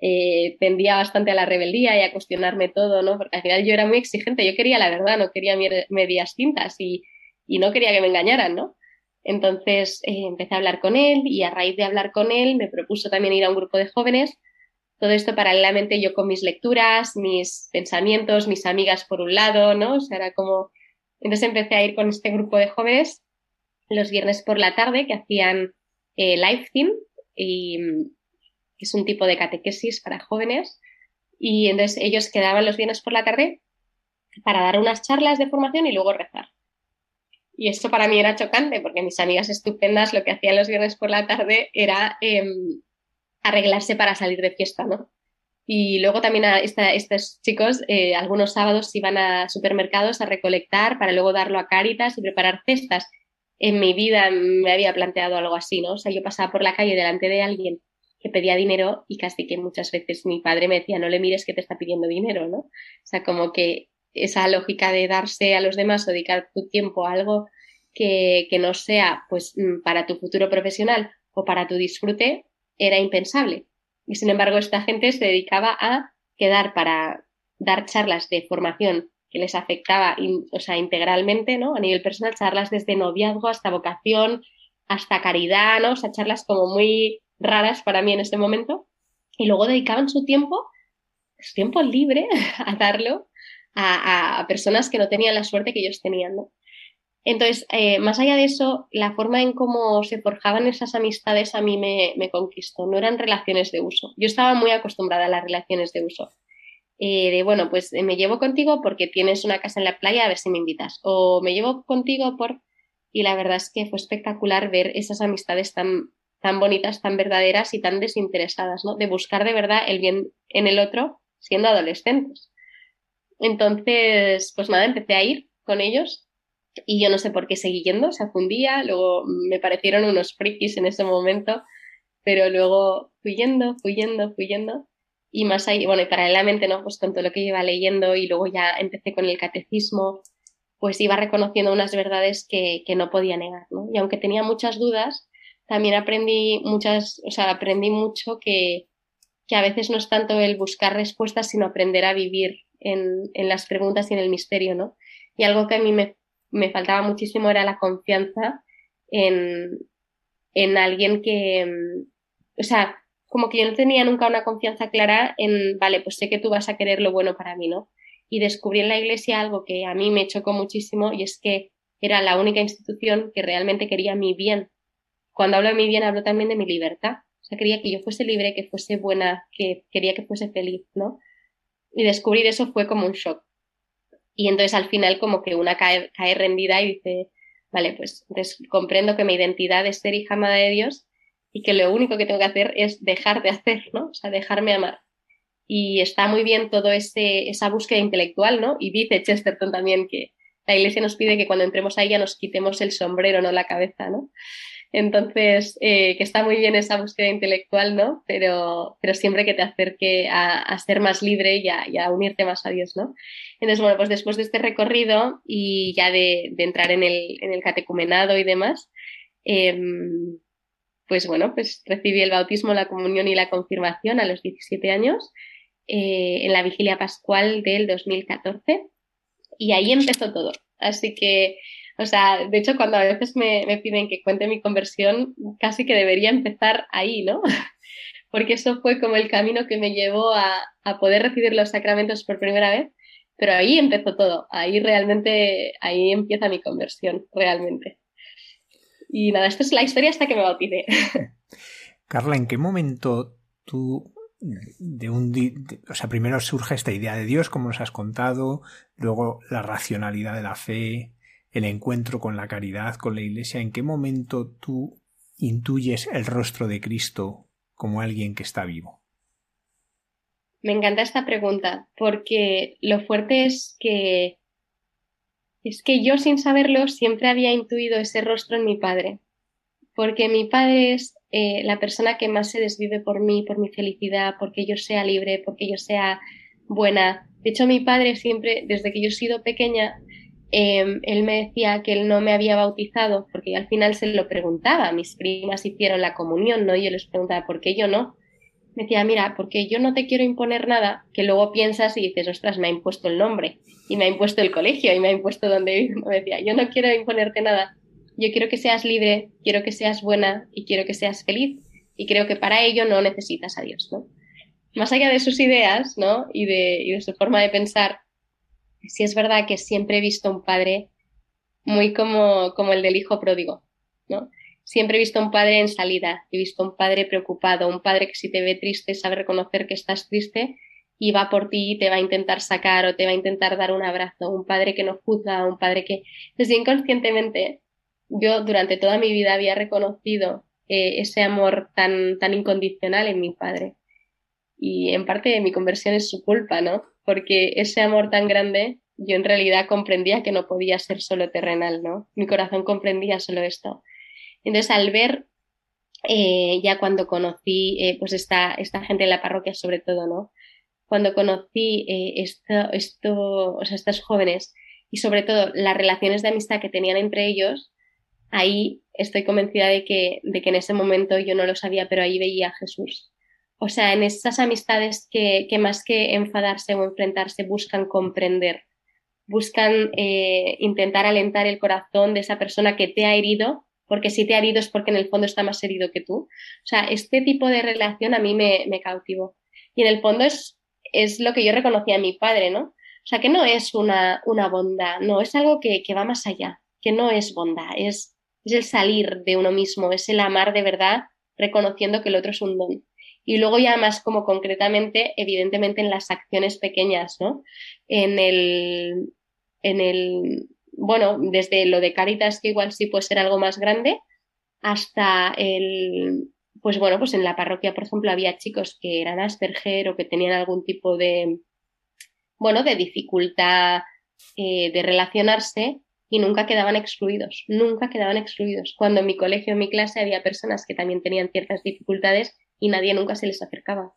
eh, tendía bastante a la rebeldía y a cuestionarme todo, ¿no? Porque al final yo era muy exigente, yo quería la verdad, no quería medias tintas y, y no quería que me engañaran, ¿no? Entonces eh, empecé a hablar con él y a raíz de hablar con él me propuso también ir a un grupo de jóvenes. Todo esto paralelamente yo con mis lecturas, mis pensamientos, mis amigas por un lado, ¿no? O sea, era como... Entonces empecé a ir con este grupo de jóvenes los viernes por la tarde que hacían eh, Life Team, y, que es un tipo de catequesis para jóvenes. Y entonces ellos quedaban los viernes por la tarde para dar unas charlas de formación y luego rezar. Y esto para mí era chocante porque mis amigas estupendas lo que hacían los viernes por la tarde era em, arreglarse para salir de fiesta, ¿no? Y luego también a estos chicos, eh, algunos sábados iban a supermercados a recolectar para luego darlo a Cáritas y preparar cestas. En mi vida me había planteado algo así, ¿no? O sea, yo pasaba por la calle delante de alguien pedía dinero y casi que muchas veces mi padre me decía, no le mires que te está pidiendo dinero, ¿no? O sea, como que esa lógica de darse a los demás o dedicar tu tiempo a algo que, que no sea pues mm, para tu futuro profesional o para tu disfrute era impensable. Y sin embargo, esta gente se dedicaba a quedar para dar charlas de formación que les afectaba, o sea, integralmente, ¿no? A nivel personal, charlas desde noviazgo hasta vocación, hasta caridad, ¿no? O sea, charlas como muy raras para mí en ese momento. Y luego dedicaban su tiempo, su tiempo libre, a darlo a, personas que no tenían la suerte que ellos tenían, ¿no? Entonces, eh, más allá de eso, la forma en cómo se forjaban esas amistades a mí me, conquistó. No eran relaciones de uso. Yo estaba muy acostumbrada a las relaciones de uso. Eh, de, bueno, pues me llevo contigo porque tienes una casa en la playa, a ver si me invitas. O me llevo contigo por... Y la verdad es que fue espectacular ver esas amistades tan, tan bonitas, tan verdaderas y tan desinteresadas, ¿no? De buscar de verdad el bien en el otro siendo adolescentes. Entonces, pues nada, empecé a ir con ellos y yo no sé por qué seguí yendo, o sea, luego me parecieron unos frikis en ese momento, pero luego fui yendo, fui yendo, fui yendo y más ahí, bueno, y paralelamente, ¿no? Pues con todo lo que iba leyendo y luego ya empecé con el catecismo, pues iba reconociendo unas verdades que, que no podía negar, ¿no? Y aunque tenía muchas dudas, también aprendí muchas, o sea, aprendí mucho que, que a veces no es tanto el buscar respuestas, sino aprender a vivir en, en las preguntas y en el misterio, ¿no? Y algo que a mí me, me faltaba muchísimo era la confianza en, en alguien que, o sea, como que yo no tenía nunca una confianza clara en, vale, pues sé que tú vas a querer lo bueno para mí, ¿no? Y descubrí en la iglesia algo que a mí me chocó muchísimo y es que era la única institución que realmente quería mi bien. Cuando hablo de mi bien, hablo también de mi libertad. O sea, quería que yo fuese libre, que fuese buena, que quería que fuese feliz, ¿no? Y descubrir eso fue como un shock. Y entonces al final como que una cae, rendida y dice, vale, pues comprendo que mi identidad es ser hija amada de Dios y que lo único que tengo que hacer es dejar de hacer, ¿no? O sea, dejarme amar. Y está muy bien todo ese, esa búsqueda intelectual, ¿no? Y dice Chesterton también que la iglesia nos pide que cuando entremos a ella nos quitemos el sombrero, no la cabeza, ¿no? Entonces, eh, que está muy bien esa búsqueda intelectual, ¿no? Pero, pero siempre que te acerque a, a ser más libre y a, unirte más a Dios, ¿no? Entonces, bueno, pues después de este recorrido y ya de, de entrar en el, en el catecumenado y demás, eh, pues bueno, pues recibí el bautismo, la comunión y la confirmación a los 17 años eh, en la vigilia pascual del 2014 y ahí empezó todo. Así que, o sea, de hecho cuando a veces me, me piden que cuente mi conversión, casi que debería empezar ahí, ¿no? Porque eso fue como el camino que me llevó a, a poder recibir los sacramentos por primera vez, pero ahí empezó todo, ahí realmente, ahí empieza mi conversión, realmente. Y nada, esta es la historia hasta que me bauticé. Carla, ¿en qué momento tú de un o sea, primero surge esta idea de Dios, como nos has contado, luego la racionalidad de la fe, el encuentro con la caridad, con la Iglesia, ¿en qué momento tú intuyes el rostro de Cristo como alguien que está vivo? Me encanta esta pregunta, porque lo fuerte es que es que yo sin saberlo siempre había intuido ese rostro en mi padre, porque mi padre es eh, la persona que más se desvive por mí, por mi felicidad, porque yo sea libre, porque yo sea buena. De hecho, mi padre siempre, desde que yo he sido pequeña, eh, él me decía que él no me había bautizado, porque al final se lo preguntaba. Mis primas hicieron la comunión, ¿no? Y yo les preguntaba, ¿por qué yo no? me decía, mira, porque yo no te quiero imponer nada, que luego piensas y dices, ostras, me ha impuesto el nombre, y me ha impuesto el colegio, y me ha impuesto donde vivo. Me decía, yo no quiero imponerte nada, yo quiero que seas libre, quiero que seas buena y quiero que seas feliz. Y creo que para ello no necesitas a Dios, ¿no? Más allá de sus ideas, ¿no? Y de su forma de pensar, sí es verdad que siempre he visto un padre muy como, como el del hijo pródigo, ¿no? Siempre he visto un padre en salida, he visto un padre preocupado, un padre que si te ve triste sabe reconocer que estás triste y va por ti y te va a intentar sacar o te va a intentar dar un abrazo, un padre que no juzga, un padre que desde inconscientemente yo durante toda mi vida había reconocido eh, ese amor tan, tan incondicional en mi padre. Y en parte de mi conversión es su culpa, ¿no? Porque ese amor tan grande yo en realidad comprendía que no podía ser solo terrenal, ¿no? Mi corazón comprendía solo esto. Entonces, al ver, eh, ya cuando conocí, eh, pues esta, esta gente en la parroquia sobre todo, ¿no? Cuando conocí esto, esto, o sea, estos jóvenes y sobre todo las relaciones de amistad que tenían entre ellos, ahí estoy convencida de que, de que en ese momento yo no lo sabía, pero ahí veía a Jesús. O sea, en esas amistades que, que más que enfadarse o enfrentarse buscan comprender, buscan eh, intentar alentar el corazón de esa persona que te ha herido, porque si te ha herido es porque en el fondo está más herido que tú. O sea, este tipo de relación a mí me, me cautivó. Y en el fondo es, es lo que yo reconocía a mi padre, ¿no? O sea, que no es una, una bondad, no, es algo que, que va más allá, que no es bondad, es, es el salir de uno mismo, es el amar de verdad, reconociendo que el otro es un don. Y luego ya más como concretamente, evidentemente en las acciones pequeñas, ¿no? En el, en el, bueno, desde lo de Caritas, que igual sí puede ser algo más grande, hasta el, pues bueno, pues en la parroquia, por ejemplo, había chicos que eran Asperger o que tenían algún tipo de, bueno, de dificultad eh, de relacionarse y nunca quedaban excluidos, nunca quedaban excluidos. Cuando en mi colegio, en mi clase, había personas que también tenían ciertas dificultades y nadie nunca se les acercaba.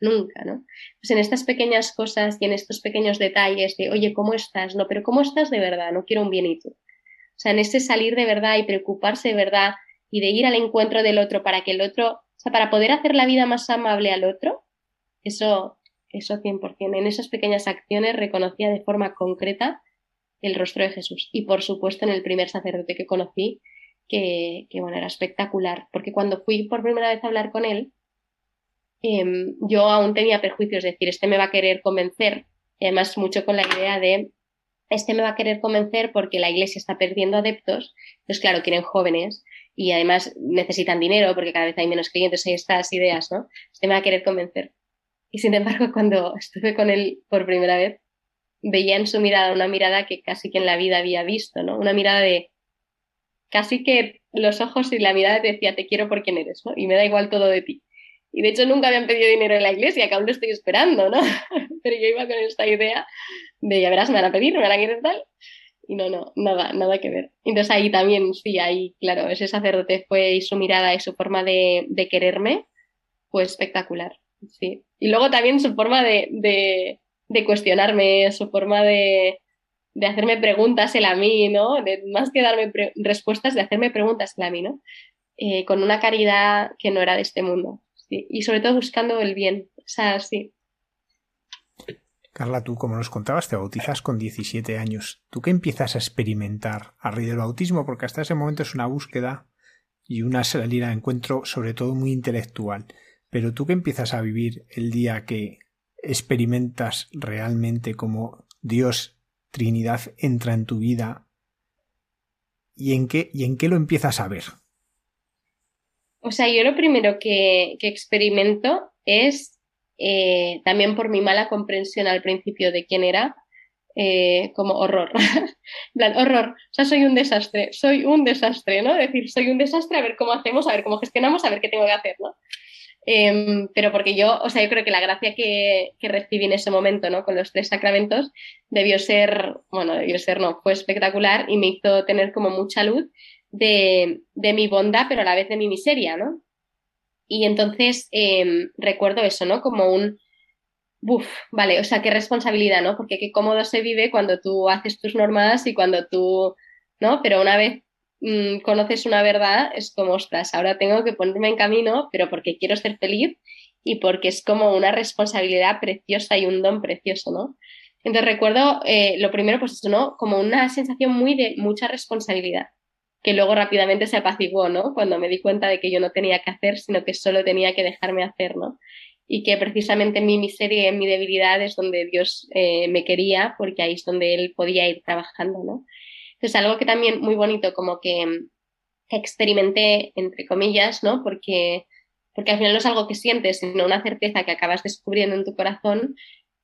Nunca, ¿no? Pues en estas pequeñas cosas y en estos pequeños detalles de, oye, ¿cómo estás? No, pero ¿cómo estás de verdad? No quiero un bienito. O sea, en ese salir de verdad y preocuparse de verdad y de ir al encuentro del otro para que el otro, o sea, para poder hacer la vida más amable al otro, eso, eso 100%. En esas pequeñas acciones reconocía de forma concreta el rostro de Jesús. Y por supuesto en el primer sacerdote que conocí, que, bueno, era espectacular, porque cuando fui por primera vez a hablar con él, em, yo aún tenía perjuicios, es decir, este me va a querer convencer, y además mucho con la idea de, este me va a querer convencer porque la iglesia está perdiendo adeptos, entonces claro, quieren jóvenes y además necesitan dinero porque cada vez hay menos clientes, hay estas ideas, ¿no? Este me va a querer convencer. Y sin embargo, cuando estuve con él por primera vez, veía en su mirada una mirada que casi que en la vida había visto, ¿no? Una mirada de casi que los ojos y la mirada te decía te quiero por quien eres, ¿no? Y me da igual todo de ti. Y de hecho nunca habían pedido dinero en la iglesia, que aún lo estoy esperando, ¿no? Pero yo iba con esta idea de ya verás, me van a pedir, me van a querer tal. Y no, no, nada, nada que ver. Entonces ahí también, sí, ahí, claro, ese sacerdote fue y su mirada y su forma de, de quererme fue espectacular, sí. Y luego también su forma de, de de cuestionarme, su forma de, de hacerme preguntas él a mí, ¿no? De, más que darme respuestas, de hacerme preguntas él a mí, ¿no? Eh, con una caridad que no era de este mundo. Y sobre todo buscando el bien. O sea, sí. Carla, tú, como nos contabas, te bautizas con 17 años. ¿Tú qué empiezas a experimentar a raíz del bautismo? Porque hasta ese momento es una búsqueda y una salida de encuentro, sobre todo muy intelectual. Pero tú qué empiezas a vivir el día que experimentas realmente como Dios Trinidad entra en tu vida y en qué, y en qué lo empiezas a ver. O sea, yo lo primero que, experimento es eh, también por mi mala comprensión al principio de quién era, eh, como horror. plan, horror. O sea, soy un desastre, soy un desastre, ¿no? Es decir, soy un desastre, a ver cómo hacemos, a ver cómo gestionamos, a ver qué tengo que hacer, ¿no? Em, pero porque yo, o sea, yo creo que la gracia que, que, recibí en ese momento, ¿no? Con los tres sacramentos, debió ser, bueno, debió ser, no, fue espectacular y me hizo tener como mucha luz de, de mi bondad, pero a la vez de mi miseria, ¿no? Y entonces eh, recuerdo eso, ¿no? Como un, buf, vale, o sea, qué responsabilidad, ¿no? Porque qué cómodo se vive cuando tú haces tus normas y cuando tú, ¿no? Pero una vez Mm, conoces una verdad, es como, ostras, ahora tengo que ponerme en camino, pero porque quiero ser feliz y porque es como una responsabilidad preciosa y un don precioso, ¿no? Entonces recuerdo, eh, lo primero, pues eso, ¿no? Como una sensación muy de mucha responsabilidad, que luego rápidamente se apaciguó, ¿no? Cuando me di cuenta de que yo no tenía que hacer, sino que solo tenía que dejarme hacer, ¿no? Y que precisamente en mi miseria y mi debilidad es donde Dios eh, me quería, porque ahí es donde Él podía ir trabajando, ¿no? Entonces, algo que también muy bonito, como que, que experimenté, entre comillas, ¿no? Porque, porque al final no es algo que sientes, sino una certeza que acabas descubriendo en tu corazón,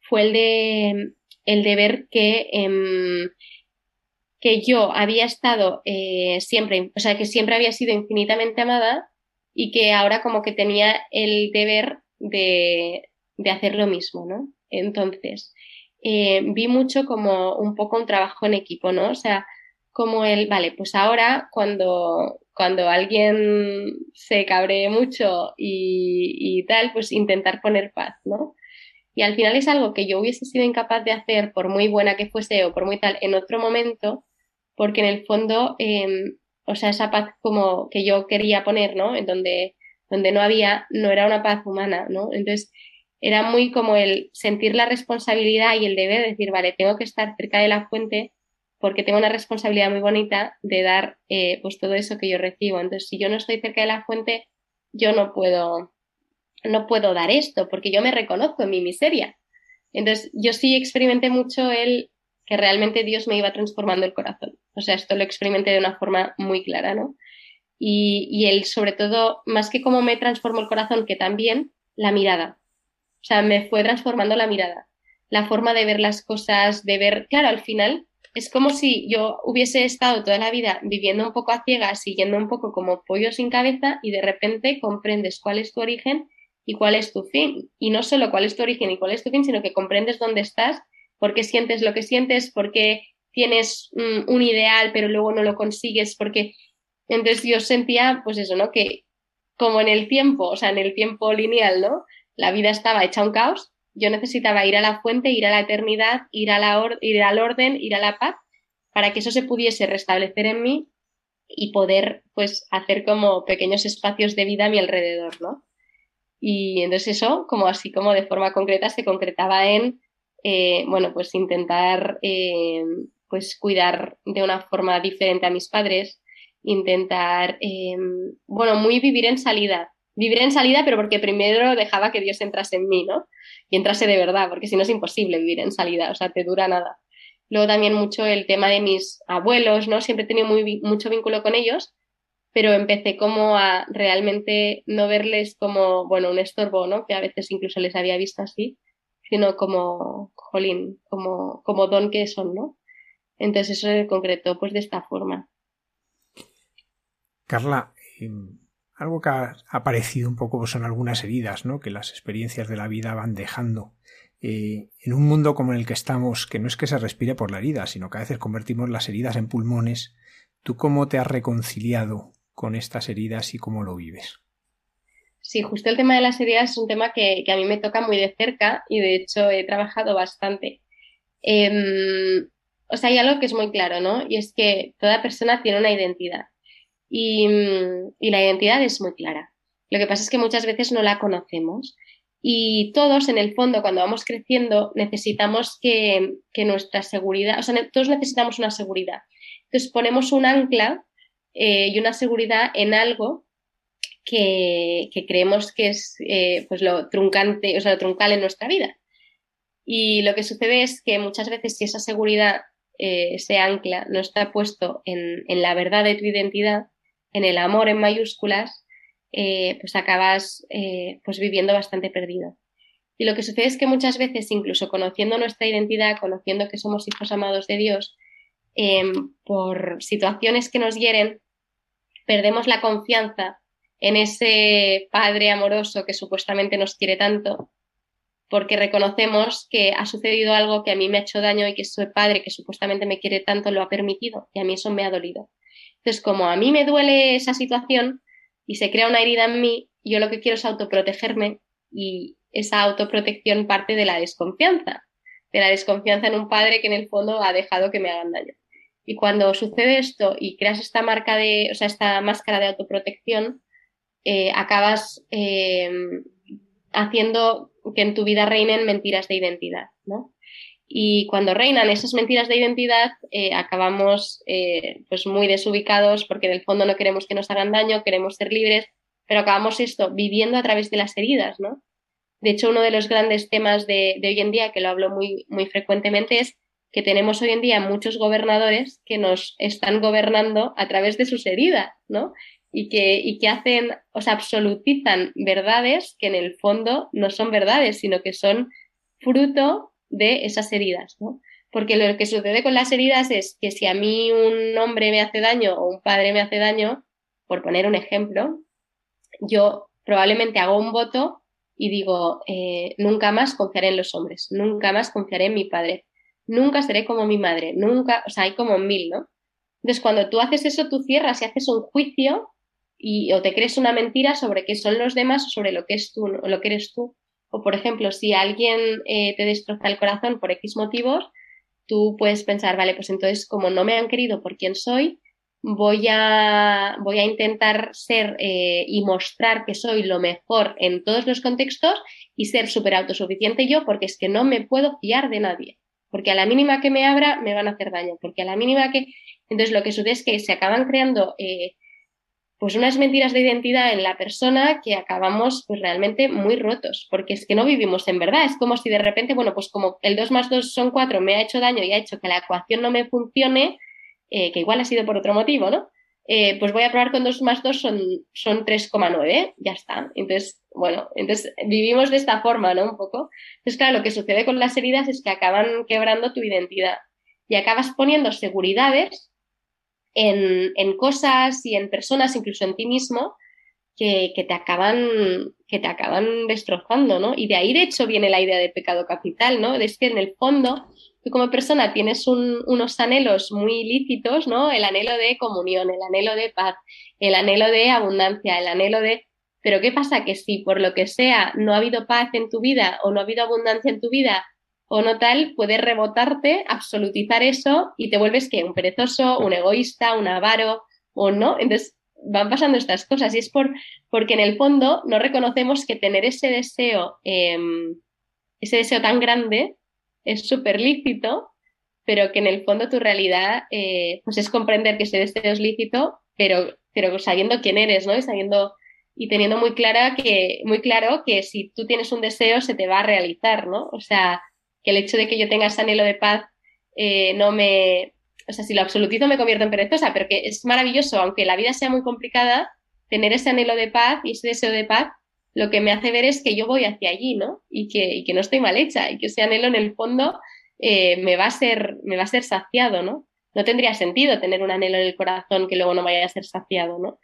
fue el de el de ver que, em, que yo había estado eh, siempre, o sea, que siempre había sido infinitamente amada y que ahora como que tenía el deber de, de hacer lo mismo, ¿no? Entonces, eh, vi mucho como un poco un trabajo en equipo, ¿no? O sea, como el, vale, pues ahora cuando, cuando alguien se cabree mucho y, y tal, pues intentar poner paz, ¿no? Y al final es algo que yo hubiese sido incapaz de hacer, por muy buena que fuese o por muy tal, en otro momento, porque en el fondo, em, o sea, esa paz como que yo quería poner, ¿no? En donde, donde no había, no era una paz humana, ¿no? Entonces, era muy como el sentir la responsabilidad y el deber de decir, vale, tengo que estar cerca de la fuente porque tengo una responsabilidad muy bonita de dar eh, pues todo eso que yo recibo. Entonces, si yo no estoy cerca de la fuente, yo no puedo, no puedo dar esto porque yo me reconozco en mi miseria. Entonces, yo sí experimenté mucho el que realmente Dios me iba transformando el corazón. O sea, esto lo experimenté de una forma muy clara, ¿no? Y, y él, sobre todo, más que cómo me transformó el corazón, que también la mirada. O sea, me fue transformando la mirada, la forma de ver las cosas, de ver, claro, al final es como si yo hubiese estado toda la vida viviendo un poco a ciegas, siguiendo un poco como pollo sin cabeza y de repente comprendes cuál es tu origen y cuál es tu fin. Y no solo cuál es tu origen y cuál es tu fin, sino que comprendes dónde estás, por qué sientes lo que sientes, por qué tienes mm, un ideal pero luego no lo consigues, porque entonces yo sentía, pues eso, ¿no? Que como en el tiempo, o sea, en el tiempo lineal, ¿no? La vida estaba hecha un caos, yo necesitaba ir a la fuente, ir a la eternidad, ir, a la ir al orden, ir a la paz, para que eso se pudiese restablecer en mí y poder, pues, hacer como pequeños espacios de vida a mi alrededor, ¿no? Y entonces eso, como así como de forma concreta, se concretaba en, eh, bueno, pues intentar, eh, pues cuidar de una forma diferente a mis padres, intentar, eh, bueno, muy vivir en salida. Vivir en salida, pero porque primero dejaba que Dios entrase en mí, ¿no? Y entrase de verdad, porque si no es imposible vivir en salida, o sea, te dura nada. Luego también mucho el tema de mis abuelos, ¿no? Siempre he tenido mucho vínculo con ellos, pero empecé como a realmente no verles como, bueno, un estorbo, ¿no? Que a veces incluso les había visto así, sino como, jolín, como, como don que son, ¿no? Entonces eso se concretó pues de esta forma. Carla, em, algo que ha aparecido un poco pues, son algunas heridas, ¿no? Que las experiencias de la vida van dejando. Eh, en un mundo como el que estamos, que no es que se respire por la herida, sino que a veces convertimos las heridas en pulmones, ¿tú cómo te has reconciliado con estas heridas y cómo lo vives. Sí, justo el tema de las heridas es un tema que, a mí me toca muy de cerca y de hecho he trabajado bastante. Em, o sea, hay algo que es muy claro, ¿no? Y es que toda persona tiene una identidad y, la identidad es muy clara. Lo que pasa es que muchas veces no la conocemos y todos, en el fondo, cuando vamos creciendo, necesitamos que, nuestra seguridad, o sea, todos necesitamos una seguridad. Entonces ponemos un ancla eh, y una seguridad en algo que, creemos que es eh, pues lo truncante, o sea, lo truncal en nuestra vida. Y lo que sucede es que muchas veces si esa seguridad eh, se ancla, no está puesto en, la verdad de tu identidad, en el amor en mayúsculas, pues acabas pues viviendo bastante perdido. Y lo que sucede es que muchas veces, incluso conociendo nuestra identidad, conociendo que somos hijos amados de Dios, Em, por situaciones que nos hieren, perdemos la confianza en ese padre amoroso que supuestamente nos quiere tanto, porque reconocemos que ha sucedido algo que a mí me ha hecho daño y que ese padre que supuestamente me quiere tanto lo ha permitido y a mí eso me ha dolido. Entonces, como a mí me duele esa situación y se crea una herida en mí, yo lo que quiero es autoprotegerme y esa autoprotección parte de la desconfianza, de la desconfianza en un padre que en el fondo ha dejado que me hagan daño. Y cuando sucede esto y creas esta marca de, o sea, esta máscara de autoprotección, eh, acabas eh, haciendo que en tu vida reinen mentiras de identidad, ¿no? Y cuando reinan esas mentiras de identidad, eh, acabamos eh, pues muy desubicados porque en el fondo no queremos que nos hagan daño, queremos ser libres, pero acabamos esto viviendo a través de las heridas, ¿no? De hecho, uno de los grandes temas de, de hoy en día, que lo hablo muy, muy frecuentemente, es que tenemos hoy en día muchos gobernadores que nos están gobernando a través de sus heridas, ¿no? Y que, y que hacen, o sea, absolutizan verdades que en el fondo no son verdades, sino que son fruto de esas heridas, ¿no? Porque lo que sucede con las heridas es que si a mí un hombre me hace daño o un padre me hace daño, por poner un ejemplo, yo probablemente hago un voto y digo, eh, nunca más confiaré en los hombres, nunca más confiaré en mi padre, nunca seré como mi madre, nunca, o sea, hay como mil, ¿no? Entonces, cuando tú haces eso, tú cierras y haces un juicio y, o te crees una mentira sobre qué son los demás o sobre lo que es tú, lo que eres tú. O, por ejemplo, si alguien eh, te destroza el corazón por X motivos, tú puedes pensar, vale, pues entonces, como no me han querido por quién soy, voy a, voy a intentar ser eh, y mostrar que soy lo mejor en todos los contextos y ser súper autosuficiente yo, porque es que no me puedo fiar de nadie. Porque a la mínima que me abra me van a hacer daño, porque a la mínima que... Entonces lo que sucede es que se acaban creando eh, pues unas mentiras de identidad en la persona que acabamos pues realmente muy rotos, porque es que no vivimos en verdad, es como si de repente, bueno, pues como el 2 más 2 son 4 me ha hecho daño y ha hecho que la ecuación no me funcione, eh, que igual ha sido por otro motivo, ¿no? Eh, pues voy a probar con 2 más 2 son, son 3,9, ya está. Entonces, bueno, entonces vivimos de esta forma, ¿no? Un poco. Entonces, claro, lo que sucede con las heridas es que acaban quebrando tu identidad y acabas poniendo seguridades en, en cosas y en personas, incluso en ti mismo, que, que, te acaban, que te acaban destrozando, ¿no? Y de ahí, de hecho, viene la idea de pecado capital, ¿no? Es que en el fondo tú como persona tienes unos anhelos muy lícitos, ¿no? El anhelo de comunión, el anhelo de paz, el anhelo de abundancia, el anhelo de... Pero ¿qué pasa? Que si por lo que sea no ha habido paz en tu vida o no ha habido abundancia en tu vida o no tal, puedes rebotarte, absolutizar eso y te vuelves que un perezoso, un egoísta, un avaro o no. Entonces van pasando estas cosas y es por, porque en el fondo no reconocemos que tener ese deseo, em, ese deseo tan grande, es súper lícito, pero que en el fondo tu realidad eh, pues es comprender que ese deseo es lícito, pero, pero sabiendo quién eres, ¿no? Y sabiendo y teniendo muy clara que, muy claro que si tú tienes un deseo se te va a realizar, ¿no? O sea, que el hecho de que yo tenga ese anhelo de paz eh, no me, o sea, si lo absolutizo me convierto en perezosa, pero que es maravilloso, aunque la vida sea muy complicada, tener ese anhelo de paz y ese deseo de paz lo que me hace ver es que yo voy hacia allí, ¿no? Y que, y que no estoy mal hecha y que ese anhelo en el fondo eh, me, va a ser, me va a ser saciado, ¿no? No tendría sentido tener un anhelo en el corazón que luego no vaya a ser saciado, ¿no?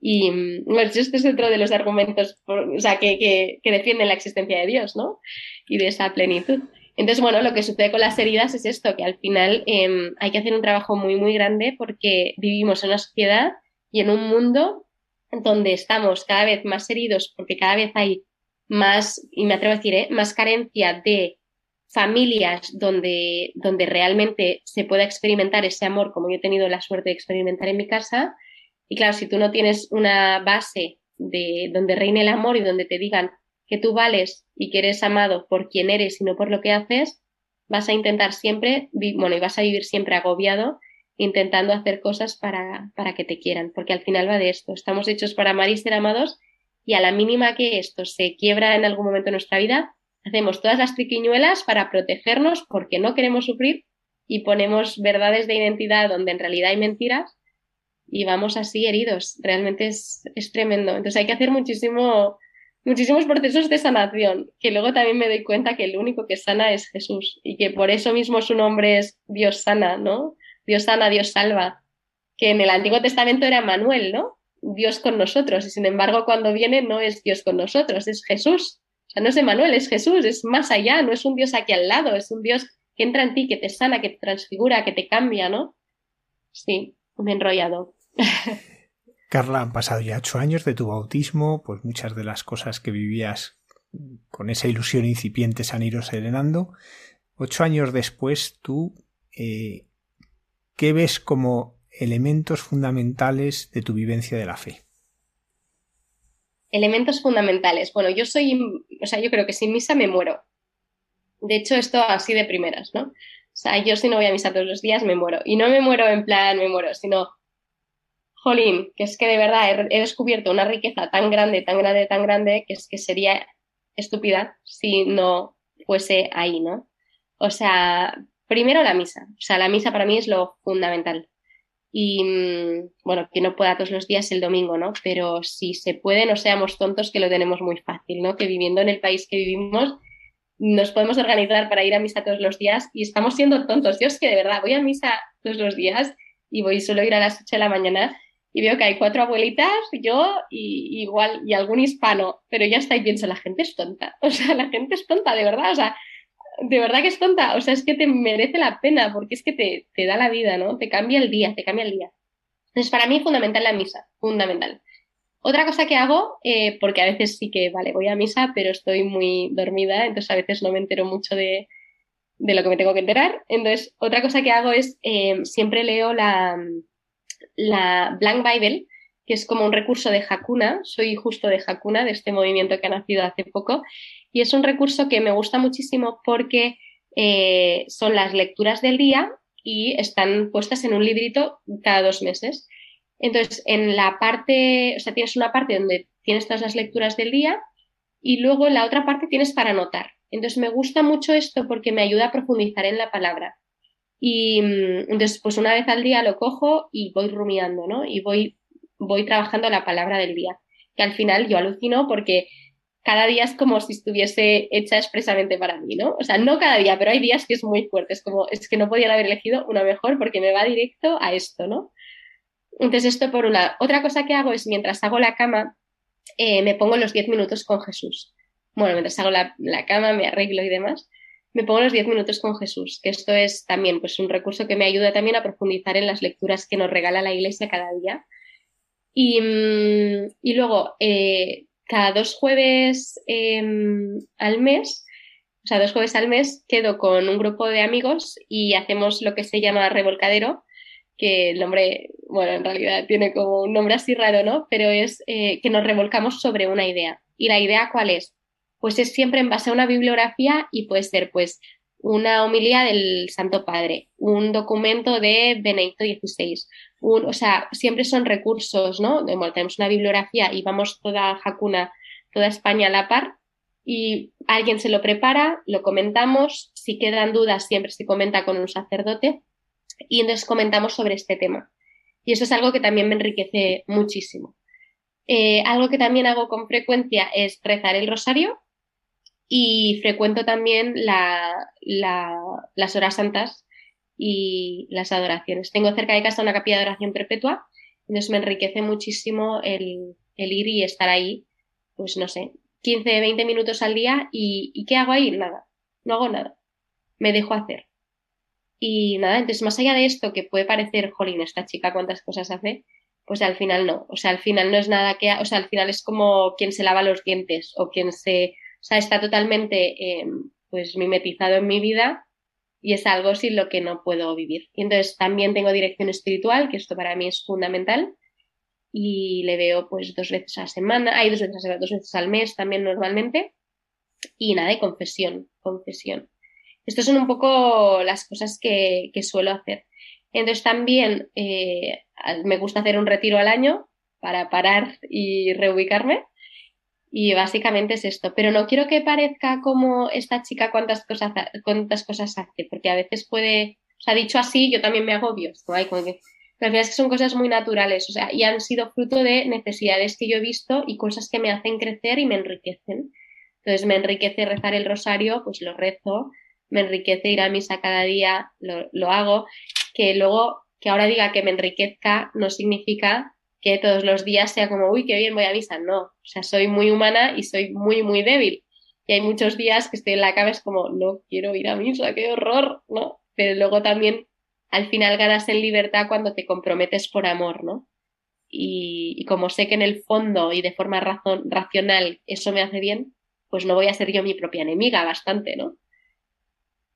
Y bueno, este es otro de los argumentos o sea, que, que, que, defienden la existencia de Dios, ¿no? Y de esa plenitud. Entonces, bueno, lo que sucede con las heridas es esto, que al final eh, hay que hacer un trabajo muy, muy grande porque vivimos en una sociedad y en un mundo donde estamos cada vez más heridos porque cada vez hay más, y me atrevo a decir, ¿eh? más carencia de familias donde, donde realmente se pueda experimentar ese amor como yo he tenido la suerte de experimentar en mi casa. Y claro, si tú no tienes una base de donde reine el amor y donde te digan que tú vales y que eres amado por quien eres y no por lo que haces, vas a intentar siempre, bueno, y vas a vivir siempre agobiado intentando hacer cosas para, para que te quieran, porque al final va de esto. Estamos hechos para amar y ser amados y a la mínima que esto se quiebra en algún momento de nuestra vida, hacemos todas las triquiñuelas para protegernos porque no queremos sufrir y ponemos verdades de identidad donde en realidad hay mentiras y vamos así heridos. Realmente es, es tremendo. Entonces hay que hacer muchísimo, muchísimos procesos de sanación, que luego también me doy cuenta que el único que sana es Jesús y que por eso mismo su nombre es Dios sana, ¿no? Dios sana, Dios salva, que en el Antiguo Testamento era Manuel, ¿no? Dios con nosotros, y sin embargo cuando viene no es Dios con nosotros, es Jesús. O sea, no es Manuel, es Jesús, es más allá, no es un Dios aquí al lado, es un Dios que entra en ti, que te sana, que te transfigura, que te cambia, ¿no? Sí, me he enrollado. Carla, han pasado ya ocho años de tu bautismo, pues muchas de las cosas que vivías con esa ilusión incipiente se han ido serenando. Ocho años después, tú eh, ¿qué ves como elementos fundamentales de tu vivencia de la fe? elementos fundamentales. Bueno, yo soy, o sea, yo creo que sin misa me muero. De hecho, esto así de primeras, ¿no? O sea, yo si no voy a misa todos los días me muero. Y no me muero en plan me muero, sino, jolín, que es que de verdad he, descubierto una riqueza tan grande, tan grande, tan grande, que es que sería estúpida si no fuese ahí, ¿no? O sea, primero la misa. O sea, la misa para mí es lo fundamental. Y mm, bueno, que no pueda todos los días el domingo, ¿no? Pero si se puede, no seamos tontos que lo tenemos muy fácil, ¿no? Que viviendo en el país que vivimos, nos podemos organizar para ir a misa todos los días y estamos siendo tontos. Yo es que de verdad voy a misa todos los días y voy solo a ir a las 8 de la mañana y veo que hay cuatro abuelitas, yo y igual y algún hispano, pero ya está y pienso, la gente es tonta. O sea, la gente es tonta, de verdad. O sea, de verdad que es tonta. O sea, es que te merece la pena porque es que te, te da la vida, ¿no? Te cambia el día, te cambia el día. Entonces, para mí es fundamental la misa, fundamental. Otra cosa que hago, eh, porque a veces sí que, vale, voy a misa, pero estoy muy dormida, entonces a veces no me entero mucho de, de lo que me tengo que enterar. Entonces, otra cosa que hago es, eh, siempre leo la, la Blank Bible, que es como un recurso de Hakuna. Soy justo de Hakuna, de este movimiento que ha nacido hace poco. Y es un recurso que me gusta muchísimo porque eh, son las lecturas del día y están puestas en un librito cada dos meses. Entonces, en la parte, o sea, tienes una parte donde tienes todas las lecturas del día y luego en la otra parte tienes para anotar. Entonces, me gusta mucho esto porque me ayuda a profundizar en la palabra. Y mm, entonces, pues una vez al día lo cojo y voy rumiando, ¿no? Y voy, voy trabajando la palabra del día. Que al final yo alucino porque cada día es como si estuviese hecha expresamente para mí, ¿no? O sea, no cada día, pero hay días que es muy fuerte. Es como, es que no podían haber elegido una mejor porque me va directo a esto, ¿no? Entonces, esto por una. Otra cosa que hago es, mientras hago la cama, eh, me pongo los 10 minutos con Jesús. Bueno, mientras hago la, cama, me arreglo y demás, me pongo los 10 minutos con Jesús, que esto es también pues, un recurso que me ayuda también a profundizar en las lecturas que nos regala la Iglesia cada día. Y, mm, luego, eh, cada dos jueves em, al mes, o sea, dos jueves al mes, quedo con un grupo de amigos y hacemos lo que se llama revolcadero, que el nombre, bueno, en realidad tiene como un nombre así raro, ¿no? Pero es eh, que nos revolcamos sobre una idea. ¿Y la idea cuál es? Pues es siempre en base a una bibliografía y puede ser, pues, una homilía del Santo Padre, un documento de Benedicto XVI, un, o sea, siempre son recursos, ¿no? Bueno, tenemos una bibliografía y vamos toda Jacuna, toda España a la par y alguien se lo prepara, lo comentamos, si quedan dudas siempre se comenta con un sacerdote y entonces comentamos sobre este tema. Y eso es algo que también me enriquece muchísimo. Eh, algo que también hago con frecuencia es rezar el rosario y frecuento también las horas santas y las adoraciones. Tengo cerca de casa una capilla de oración perpetua, entonces me enriquece muchísimo el, ir y estar ahí, pues no sé, 15, 20 minutos al día y, y ¿qué hago ahí? Nada, no hago nada, me dejo hacer. Y nada, entonces más allá de esto que puede parecer, jolín, esta chica cuántas cosas hace, pues al final no. O sea, al final no es nada que, o sea, al final es como quien se lava los dientes o quien se, sea, está totalmente, em, pues mimetizado en mi vida y es algo sin lo que no puedo vivir. Y entonces también tengo dirección espiritual, que esto para mí es fundamental y le veo pues dos veces a la semana, hay dos veces, dos veces al mes también normalmente. Y nada, de confesión, confesión. Estas son un poco las cosas que, suelo hacer. Entonces también eh, me gusta hacer un retiro al año para parar y reubicarme. Y básicamente es esto. Pero no quiero que parezca como esta chica cuántas cosas, cuántas cosas hace, porque a veces puede, o sea, dicho así, yo también me agobio. ¿no? Como que, pero es que son cosas muy naturales, o sea, y han sido fruto de necesidades que yo he visto y cosas que me hacen crecer y me enriquecen. Entonces me enriquece rezar el rosario, pues lo rezo, me enriquece ir a misa cada día, lo, hago, que luego que ahora diga que me enriquezca no significa que todos los días sea como, uy, qué bien voy a misa, no, o sea, soy muy humana y soy muy, muy débil. Y hay muchos días que estoy en la cama, es como, no quiero ir a misa, qué horror, ¿no? Pero luego también al final ganas en libertad cuando te comprometes por amor, ¿no? Y, como sé que en el fondo y de forma razón, racional eso me hace bien, pues no voy a ser yo mi propia enemiga bastante, ¿no?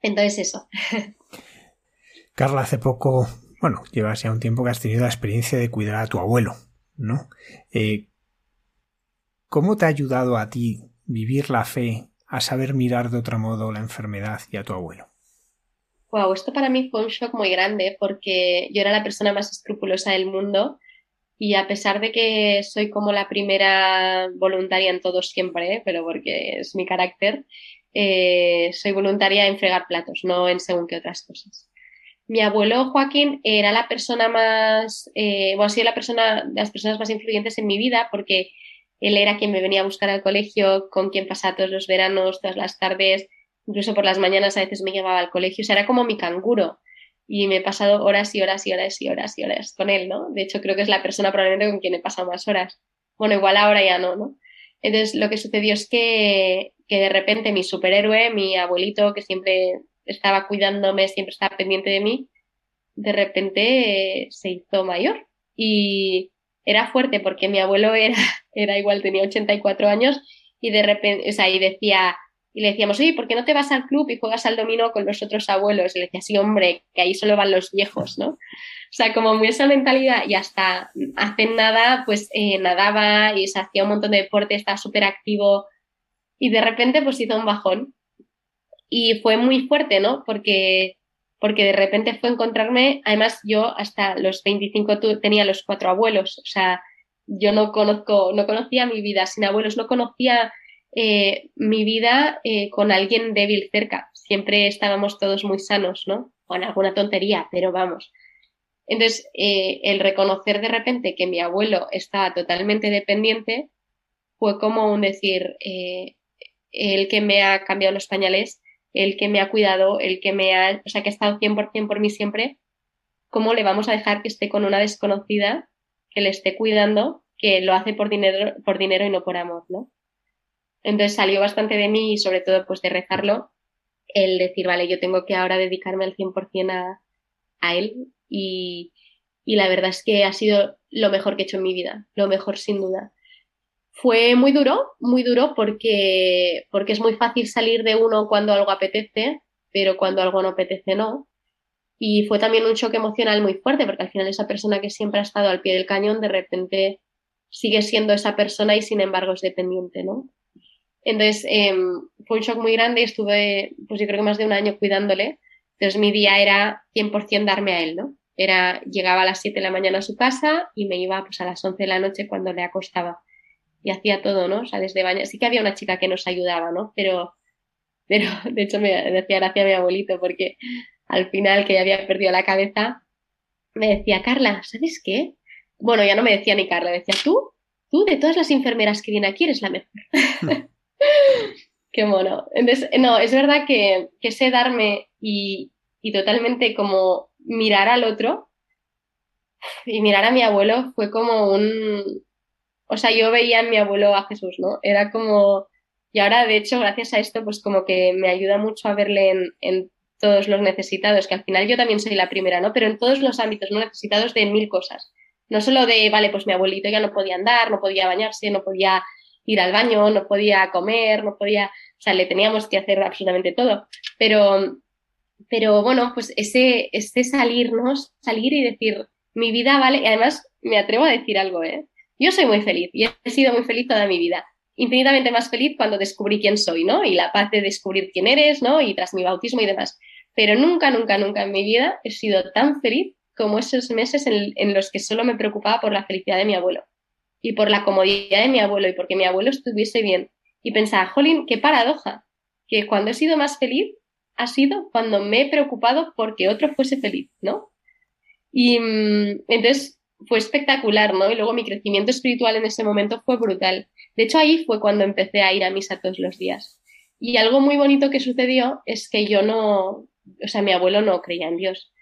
Entonces eso. Carla, hace poco, bueno, llevas ya un tiempo que has tenido la experiencia de cuidar a tu abuelo, ¿no? Eh, ¿Cómo te ha ayudado a ti vivir la fe, a saber mirar de otro modo la enfermedad y a tu abuelo? Wow, esto para mí fue un shock muy grande porque yo era la persona más escrupulosa del mundo y a pesar de que soy como la primera voluntaria en todo siempre, pero porque es mi carácter, eh, soy voluntaria en fregar platos, no en según qué otras cosas. Mi abuelo Joaquín era la persona más, eh, bueno, ha sido la persona, las personas más influyentes en mi vida porque él era quien me venía a buscar al colegio, con quien pasaba todos los veranos, todas las tardes, incluso por las mañanas a veces me llevaba al colegio, o sea, era como mi canguro. Y me he pasado horas y horas y horas y horas y horas con él, ¿no? De hecho, creo que es la persona probablemente con quien he pasado más horas. Bueno, igual ahora ya no, ¿no? Entonces, lo que sucedió es que, que de repente mi superhéroe, mi abuelito, que siempre estaba cuidándome, siempre estaba pendiente de mí, de repente eh, se hizo mayor. Y era fuerte porque mi abuelo era, era igual, tenía 84 años y de repente, o sea, y decía, y le decíamos, oye, ¿por qué no te vas al club y juegas al dominó con los otros abuelos? Y le decía, sí, hombre, que ahí solo van los viejos, ¿no? O sea, como muy esa mentalidad y hasta hace nada, pues eh, nadaba y se hacía un montón de deporte, estaba súper activo y de repente pues hizo un bajón. Y fue muy fuerte, ¿no? Porque, porque de repente fue encontrarme, además yo hasta los 25 tenía los cuatro abuelos, o sea, yo no conozco, no conocía mi vida sin abuelos, no conocía eh, mi vida eh, con alguien débil cerca. Siempre estábamos todos muy sanos, ¿no? Con alguna tontería, pero vamos. Entonces, eh, el reconocer de repente que mi abuelo estaba totalmente dependiente fue como un decir, el que me ha cambiado los pañales, el que me ha cuidado, el que me ha, o sea, que ha estado 100% por mí siempre, ¿cómo le vamos a dejar que esté con una desconocida que le esté cuidando, que lo hace por dinero, por dinero y no por amor, ¿no? Entonces salió bastante de mí y sobre todo pues de rezarlo, el decir, vale, yo tengo que ahora dedicarme al 100% a, a él y, y la verdad es que ha sido lo mejor que he hecho en mi vida, lo mejor sin duda. Fue muy duro, muy duro porque, porque es muy fácil salir de uno cuando algo apetece, pero cuando algo no apetece no. Y fue también un choque emocional muy fuerte porque al final esa persona que siempre ha estado al pie del cañón de repente sigue siendo esa persona y sin embargo es dependiente, ¿no? Entonces, em, fue un shock muy grande y estuve, pues yo creo que más de un año cuidándole. Entonces, mi día era 100% darme a él, ¿no? Era, llegaba a las 7 de la mañana a su casa y me iba pues a las 11 de la noche cuando le acostaba. Y hacía todo, ¿no? O sea, desde baño. Sí que había una chica que nos ayudaba, ¿no? Pero, pero de hecho me decía gracia a mi abuelito porque al final que ya había perdido la cabeza, me decía, Carla, ¿sabes qué? Bueno, ya no me decía ni Carla, decía, tú, tú de todas las enfermeras que vienen aquí eres la mejor. Qué mono. Entonces, no, es verdad que, que sé darme y, y, totalmente como mirar al otro y mirar a mi abuelo fue como un... O sea, yo veía en mi abuelo a Jesús, ¿no? Era como... Y ahora, de hecho, gracias a esto, pues como que me ayuda mucho a verle en, en todos los necesitados, que al final yo también soy la primera, ¿no? Pero en todos los ámbitos, ¿no? Necesitados de mil cosas. No solo de, vale, pues mi abuelito ya no podía andar, no podía bañarse, no podía ir al baño, no podía comer, no podía, o sea, le teníamos que hacer absolutamente todo. Pero, pero bueno, pues ese, ese salirnos, salir y decir, mi vida vale, y además me atrevo a decir algo, ¿eh? Yo soy muy feliz y he sido muy feliz toda mi vida. Infinitamente más feliz cuando descubrí quién soy, ¿no? Y la paz de descubrir quién eres, ¿no? Y tras mi bautismo y demás. Pero nunca, nunca, nunca en mi vida he sido tan feliz como esos meses en, los que solo me preocupaba por la felicidad de mi abuelo y por la comodidad de mi abuelo y porque mi abuelo estuviese bien. Y pensaba, jolín, qué paradoja, que cuando he sido más feliz ha sido cuando me he preocupado porque otro fuese feliz, ¿no? Y mm, entonces fue espectacular, ¿no? Y luego mi crecimiento espiritual en ese momento fue brutal. De hecho, ahí fue cuando empecé a ir a misa todos los días. Y algo muy bonito que sucedió es que yo no, o sea, mi abuelo no creía en Dios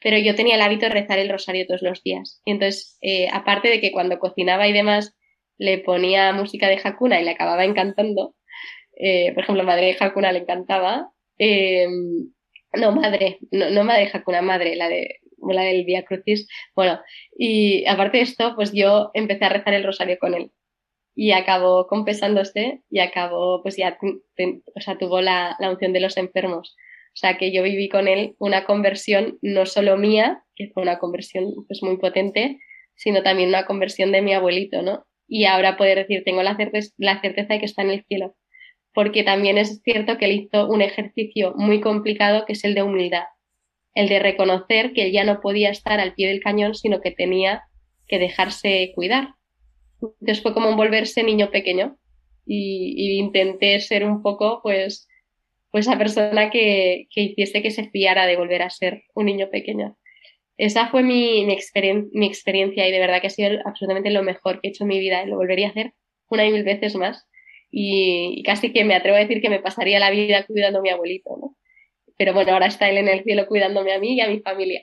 pero yo tenía el hábito de rezar el rosario todos los días. Y entonces, eh, aparte de que cuando cocinaba y demás le ponía música de Hakuna y le acababa encantando, eh, por ejemplo, Madre de Hakuna le encantaba, em, no, madre, no, no madre de Hakuna, madre, la de la del Via Crucis. Bueno, y aparte de esto, pues yo empecé a rezar el rosario con él. Y acabó confesándose y acabó, pues ya, o sea, tuvo la, la unción de los enfermos. O sea, que yo viví con él una conversión no solo mía, que fue una conversión pues muy potente, sino también una conversión de mi abuelito, ¿no? y ahora poder decir, tengo la, la certeza de que está en el cielo. Porque también es cierto que él hizo un ejercicio muy complicado que es el de humildad, el de reconocer que ya no podía estar al pie del cañón, sino que tenía que dejarse cuidar. Entonces fue como un volverse niño pequeño y, intenté ser un poco, pues, pues esa persona que, que, hiciese que se fiara de volver a ser un niño pequeño. Esa fue mi, mi, mi experiencia y de verdad que ha sido absolutamente lo mejor que he hecho en mi vida y lo volvería a hacer una y mil veces más. Y, casi que me atrevo a decir que me pasaría la vida cuidando a mi abuelito, ¿no? Pero bueno, ahora está él en el cielo cuidándome a mí y a mi familia.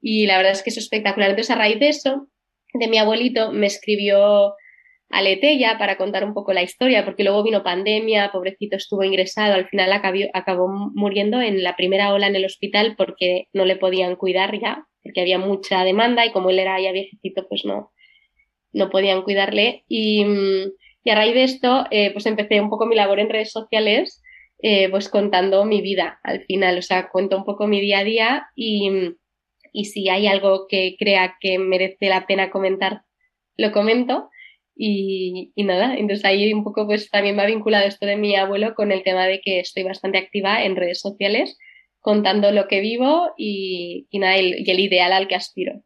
Y la verdad es que es espectacular. Entonces, a raíz de eso, de mi abuelito, me escribió a Letella para contar un poco la historia, porque luego vino pandemia, pobrecito estuvo ingresado, al final acabó, acabó muriendo en la primera ola en el hospital porque no le podían cuidar ya, porque había mucha demanda y como él era ya viejecito, pues no, no podían cuidarle. Y, y a raíz de esto, eh, pues empecé un poco mi labor en redes sociales, eh, pues contando mi vida al final, o sea, cuento un poco mi día a día y, y si hay algo que crea que merece la pena comentar, lo comento. Y, nada, entonces ahí un poco pues también ha vinculado esto de mi abuelo con el tema de que estoy bastante activa en redes sociales contando lo que vivo y, y nada, el, y el ideal al que aspiro.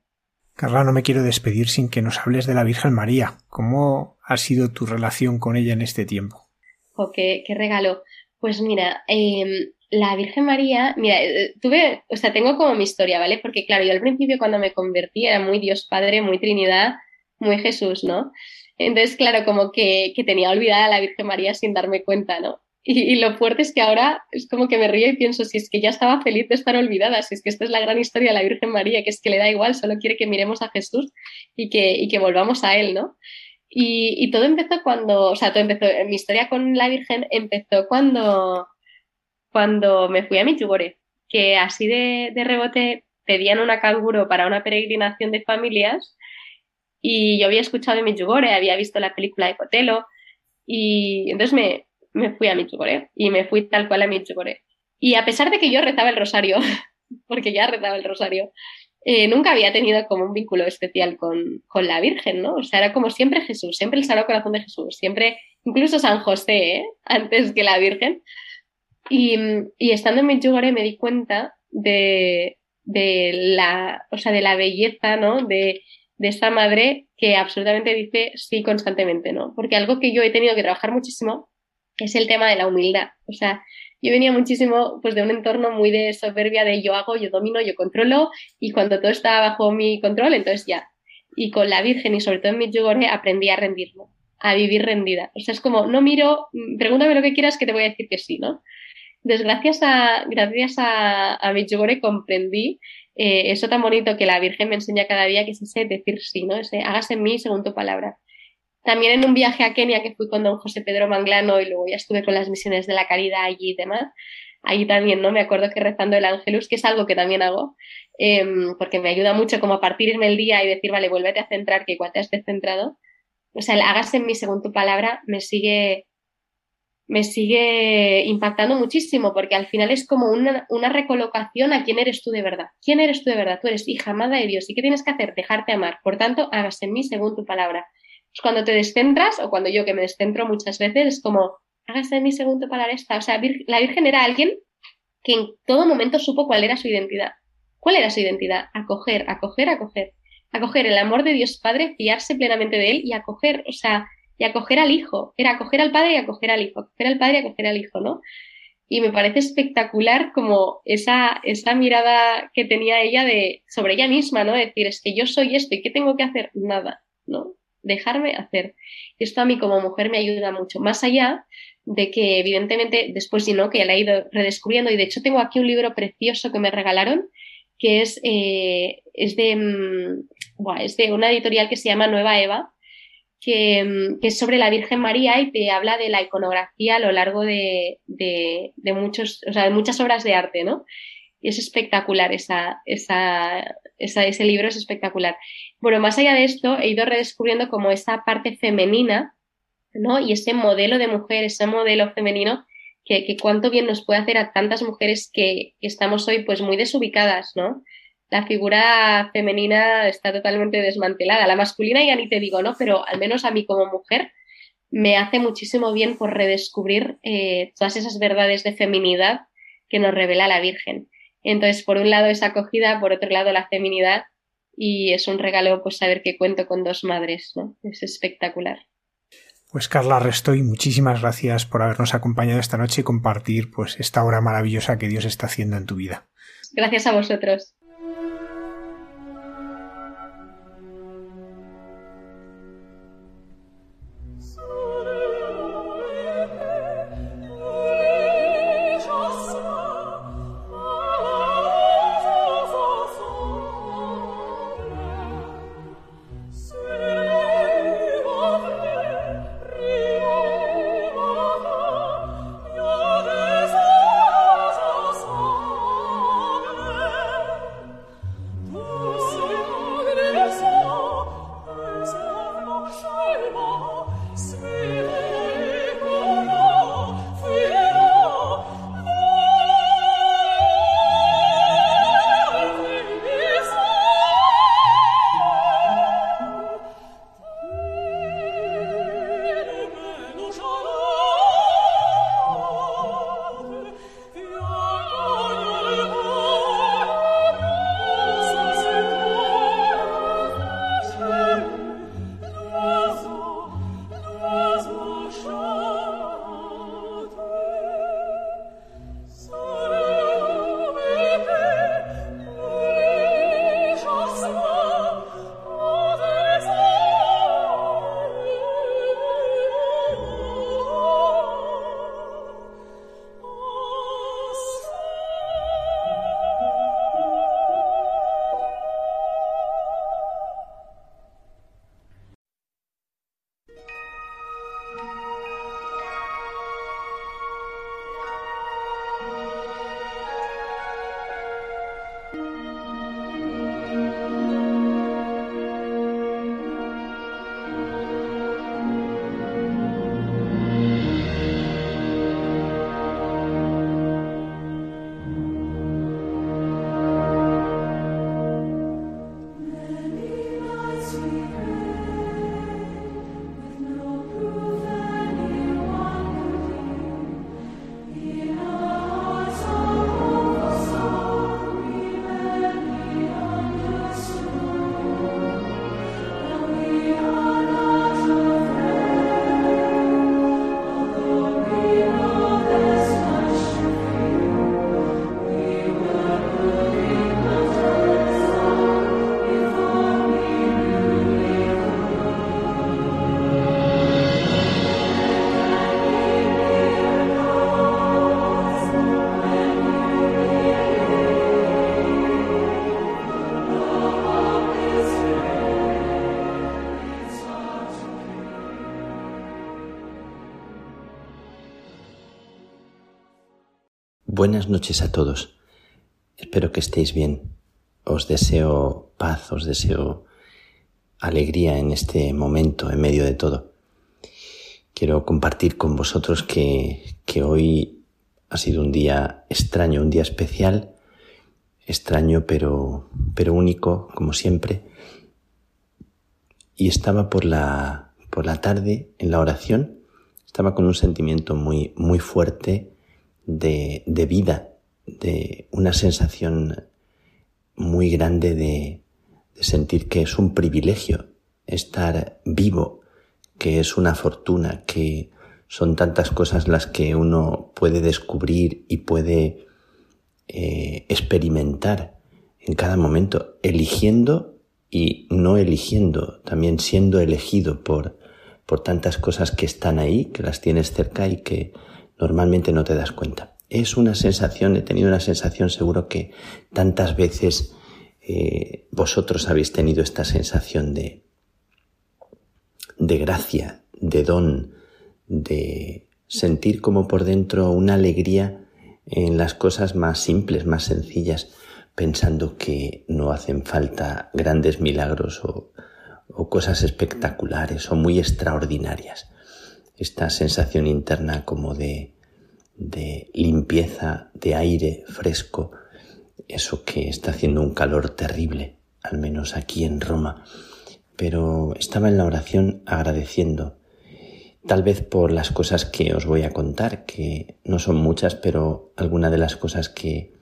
Carla, no me quiero despedir sin que nos hables de la Virgen María. ¿Cómo ha sido tu relación con ella en este tiempo? Oh, qué, qué regalo. Pues mira, eh, la Virgen María, mira, eh, tuve, o sea, tengo como mi historia, ¿vale? Porque claro, yo al principio cuando me convertí era muy Dios Padre, muy Trinidad, muy Jesús, ¿no? Entonces, claro, como que, que tenía olvidada a la Virgen María sin darme cuenta, ¿no? Y, lo fuerte es que ahora es como que me río y pienso, si es que ya estaba feliz de estar olvidada, si es que esta es la gran historia de la Virgen María, que es que le da igual, solo quiere que miremos a Jesús y que, y que volvamos a Él, ¿no? Y, todo empezó cuando, o sea, todo empezó, mi historia con la Virgen empezó cuando, cuando me fui a Michugore, que así de, de rebote pedían una canguro para una peregrinación de familias y yo había escuchado de Michugore, había visto la película de Cotelo y entonces me, me fui a Michugore y me fui tal cual a Michugore. Y a pesar de que yo rezaba el rosario, porque ya rezaba el rosario, eh, nunca había tenido como un vínculo especial con, con, la Virgen, ¿no? O sea, era como siempre Jesús, siempre el Sagrado Corazón de Jesús, siempre, incluso San José, ¿eh? antes que la Virgen. Y, y estando en Medjugorje me di cuenta de, de la, o sea, de la belleza, ¿no? De, de esta madre que absolutamente dice sí constantemente, ¿no? Porque algo que yo he tenido que trabajar muchísimo es el tema de la humildad. O sea, yo venía muchísimo pues de un entorno muy de soberbia de yo hago, yo domino, yo controlo y cuando todo está bajo mi control, entonces ya. Y con la Virgen y sobre todo en mi aprendí a rendirme, a vivir rendida. O sea, es como, no miro, pregúntame lo que quieras que te voy a decir que sí, ¿no? Entonces, gracias a, gracias a, a mi comprendí eh, eso tan bonito que la Virgen me enseña cada día, que es ese decir sí, ¿no? Ese hágase en mí según tu palabra. También en un viaje a Kenia que fui con don José Pedro Manglano y luego ya estuve con las misiones de la caridad allí y demás. Allí también, ¿no? Me acuerdo que rezando el Ángelus, que es algo que también hago, em, porque me ayuda mucho como a partirme el día y decir, vale, vuélvete a centrar, que igual te has descentrado. O sea, hágase en mí según tu palabra me sigue, me sigue impactando muchísimo, porque al final es como una, una recolocación a quién eres tú de verdad. ¿Quién eres tú de verdad? Tú eres hija amada de Dios. ¿Y qué tienes que hacer? Dejarte amar. Por tanto, hágase en mí según tu palabra cuando te descentras, o cuando yo que me descentro muchas veces, es como, hágase mi segundo para esta. O sea, la Virgen era alguien que en todo momento supo cuál era su identidad. ¿Cuál era su identidad? Acoger, acoger, acoger. Acoger el amor de Dios Padre, fiarse plenamente de Él y acoger, o sea, y acoger al Hijo. Era acoger al Padre y acoger al Hijo. Acoger al Padre y acoger al Hijo, ¿no? Y me parece espectacular como esa, esa mirada que tenía ella de, sobre ella misma, ¿no? decir, es que yo soy esto y ¿qué tengo que hacer? Nada, ¿no? Dejarme hacer. Esto a mí como mujer me ayuda mucho, más allá de que evidentemente después, no, que ya la he ido redescubriendo y de hecho tengo aquí un libro precioso que me regalaron que es, eh, es, de, mm, es de una editorial que se llama Nueva Eva, que, mm, que, es sobre la Virgen María y te habla de la iconografía a lo largo de, de, de muchos, o sea, de muchas obras de arte, ¿no? Y es espectacular ese libro es espectacular. Bueno, más allá de esto, he ido redescubriendo como esa parte femenina, ¿no? Y ese modelo de mujer, ese modelo femenino, que, que cuánto bien nos puede hacer a tantas mujeres que, estamos hoy pues muy desubicadas, ¿no? la figura femenina está totalmente desmantelada. La masculina ya ni te digo, ¿no? Pero al menos a mí como mujer me hace muchísimo bien por redescubrir eh, todas esas verdades de feminidad que nos revela la Virgen. Entonces, por un lado esa acogida, por otro lado la feminidad y es un regalo pues saber que cuento con dos madres, ¿no? Es espectacular. Pues Carla Restoy, muchísimas gracias por habernos acompañado esta noche y compartir pues esta obra maravillosa que Dios está haciendo en tu vida. Gracias a vosotros. Buenas noches a todos. Espero que estéis bien. Os deseo paz, os deseo alegría en este momento, en medio de todo. Quiero compartir con vosotros que, que hoy ha sido un día extraño, un día especial, extraño pero, pero único, como siempre. Y estaba por la, por la tarde en la oración, estaba con un sentimiento muy, muy fuerte de, de vida, de una sensación muy grande de, de sentir que es un privilegio estar vivo, que es una fortuna, que son tantas cosas las que uno puede descubrir y puede eh, experimentar en cada momento, eligiendo y no eligiendo, también siendo elegido por, por tantas cosas que están ahí, que las tienes cerca y que normalmente no te das cuenta. Es una sensación, he tenido una sensación, seguro que tantas veces eh, vosotros habéis tenido esta sensación de, de gracia, de don, de sentir como por dentro una alegría en las cosas más simples, más sencillas, pensando que no hacen falta grandes milagros o, o cosas espectaculares o muy extraordinarias esta sensación interna como de, de limpieza, de aire fresco, eso que está haciendo un calor terrible, al menos aquí en Roma. Pero estaba en la oración agradeciendo, tal vez por las cosas que os voy a contar, que no son muchas, pero algunas de las cosas que,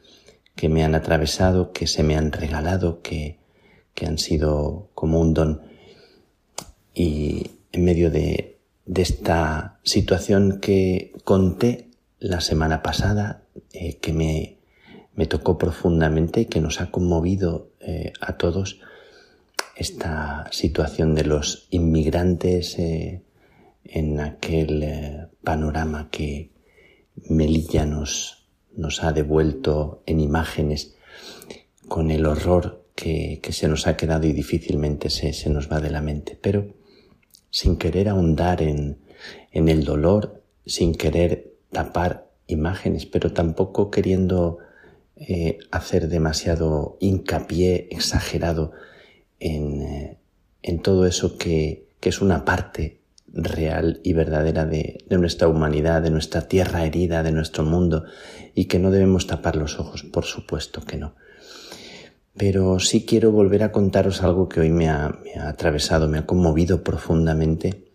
que me han atravesado, que se me han regalado, que, que han sido como un don. Y en medio de, de esta situación que conté la semana pasada, eh, que me, me, tocó profundamente y que nos ha conmovido eh, a todos, esta situación de los inmigrantes eh, en aquel panorama que Melilla nos, nos ha devuelto en imágenes con el horror que, que, se nos ha quedado y difícilmente se, se nos va de la mente. Pero sin querer ahondar en, en el dolor, sin querer tapar imágenes, pero tampoco queriendo eh, hacer demasiado hincapié exagerado en, eh, en todo eso que, que, es una parte real y verdadera de, de nuestra humanidad, de nuestra tierra herida, de nuestro mundo, y que no debemos tapar los ojos, por supuesto que no. Pero sí quiero volver a contaros algo que hoy me ha, atravesado, me ha conmovido profundamente.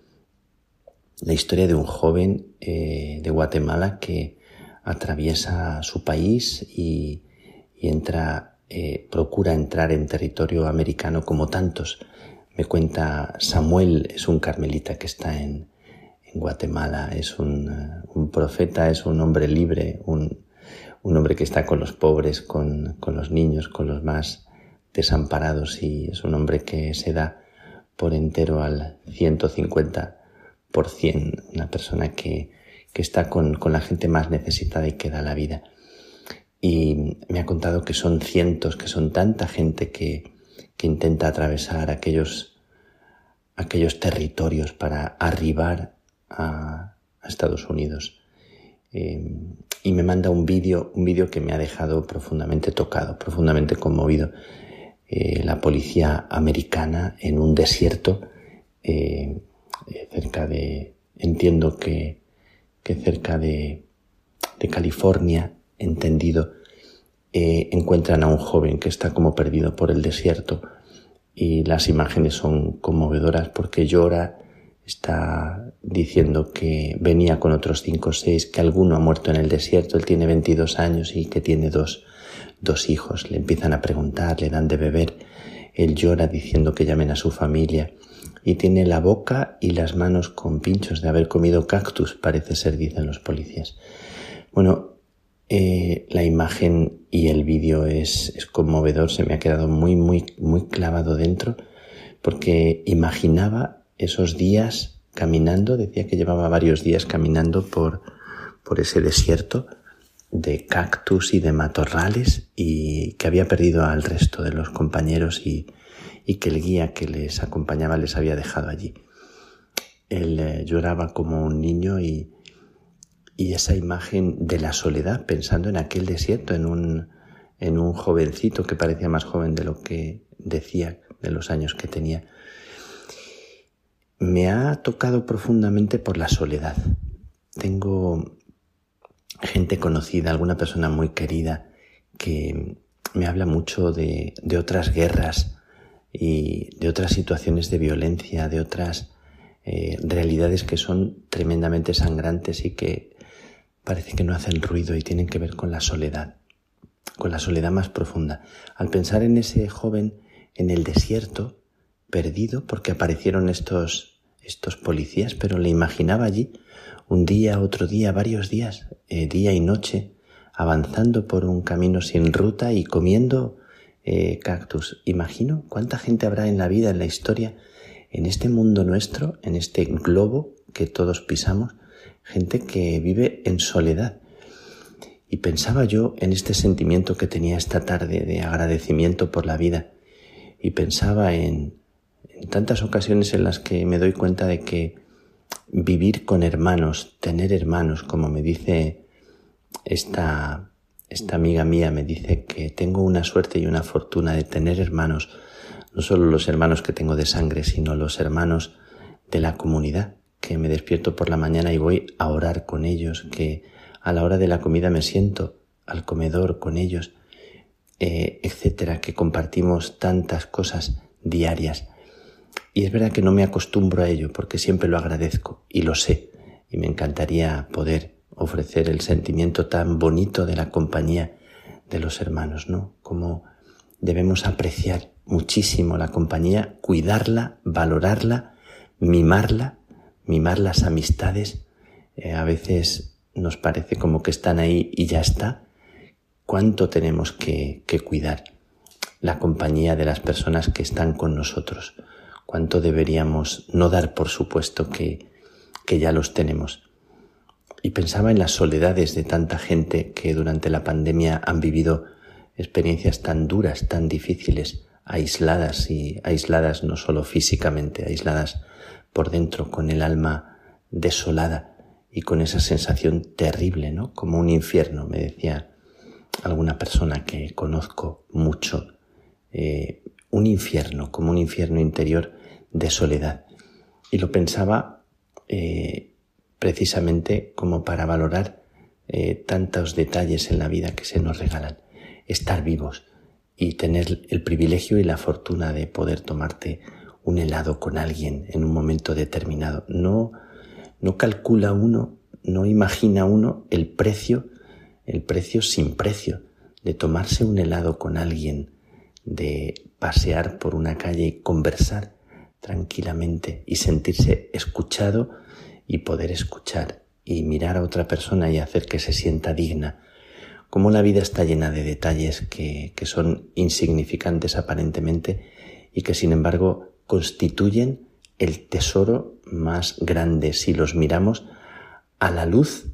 La historia de un joven eh, de Guatemala que atraviesa su país y, entra, eh, procura entrar en territorio americano como tantos. Me cuenta Samuel, es un carmelita que está en, Guatemala, es un, un, profeta, es un hombre libre, un, un hombre que está con los pobres, con, con los niños, con los más desamparados y es un hombre que se da por entero al 150%, una persona que, que está con, con, la gente más necesitada y que da la vida. Y me ha contado que son cientos, que son tanta gente que, que intenta atravesar aquellos, aquellos territorios para arribar a, Estados Unidos. Eh, y me manda un vídeo, un vídeo que me ha dejado profundamente tocado, profundamente conmovido. Eh, la policía americana en un desierto eh, cerca de, entiendo que, que cerca de, de, California, entendido, eh, encuentran a un joven que está como perdido por el desierto y las imágenes son conmovedoras porque llora, está diciendo que venía con otros cinco o seis, que alguno ha muerto en el desierto, él tiene 22 años y que tiene dos, dos hijos. Le empiezan a preguntar, le dan de beber, él llora diciendo que llamen a su familia y tiene la boca y las manos con pinchos de haber comido cactus, parece ser, dicen los policías. Bueno, eh, la imagen y el vídeo es, es conmovedor, se me ha quedado muy, muy, muy clavado dentro, porque imaginaba esos días caminando, decía que llevaba varios días caminando por, por ese desierto de cactus y de matorrales y que había perdido al resto de los compañeros y, y que el guía que les acompañaba les había dejado allí. Él eh, lloraba como un niño y, y esa imagen de la soledad, pensando en aquel desierto, en un, en un jovencito que parecía más joven de lo que decía, de los años que tenía, me ha tocado profundamente por la soledad. Tengo gente conocida, alguna persona muy querida que me habla mucho de, otras guerras y de otras situaciones de violencia, de otras eh, realidades que son tremendamente sangrantes y que parece que no hacen ruido y tienen que ver con la soledad, con la soledad más profunda. Al pensar en ese joven en el desierto, perdido porque aparecieron estos, estos policías, pero le imaginaba allí un día, otro día, varios días, eh, día y noche, avanzando por un camino sin ruta y comiendo eh, cactus. Imagino cuánta gente habrá en la vida, en la historia, en este mundo nuestro, en este globo que todos pisamos, gente que vive en soledad. Y pensaba yo en este sentimiento que tenía esta tarde de agradecimiento por la vida y pensaba en en tantas ocasiones en las que me doy cuenta de que vivir con hermanos, tener hermanos, como me dice esta, esta amiga mía, me dice que tengo una suerte y una fortuna de tener hermanos, no solo los hermanos que tengo de sangre, sino los hermanos de la comunidad, que me despierto por la mañana y voy a orar con ellos, que a la hora de la comida me siento al comedor con ellos eh, etcétera, que compartimos tantas cosas diarias. Y es verdad que no me acostumbro a ello porque siempre lo agradezco y lo sé. Y me encantaría poder ofrecer el sentimiento tan bonito de la compañía de los hermanos, ¿no? Como debemos apreciar muchísimo la compañía, cuidarla, valorarla, mimarla, mimar las amistades. Eh, a veces nos parece como que están ahí y ya está. ¿Cuánto tenemos que, que cuidar la compañía de las personas que están con nosotros? ¿Cuánto deberíamos no dar por supuesto que, que ya los tenemos? y pensaba en las soledades de tanta gente que durante la pandemia han vivido experiencias tan duras, tan difíciles, aisladas y aisladas no solo físicamente, aisladas por dentro, con el alma desolada y con esa sensación terrible, ¿no? Como un infierno, me decía alguna persona que conozco mucho, eh, un infierno, como un infierno interior de soledad. Y lo pensaba eh, precisamente como para valorar eh, tantos detalles en la vida que se nos regalan. Estar vivos y tener el privilegio y la fortuna de poder tomarte un helado con alguien en un momento determinado. No, no calcula uno, no imagina uno el precio, el precio sin precio de tomarse un helado con alguien, de pasear por una calle y conversar tranquilamente y sentirse escuchado y poder escuchar y mirar a otra persona y hacer que se sienta digna. Como la vida está llena de detalles que, que son insignificantes aparentemente y que sin embargo constituyen el tesoro más grande si los miramos a la luz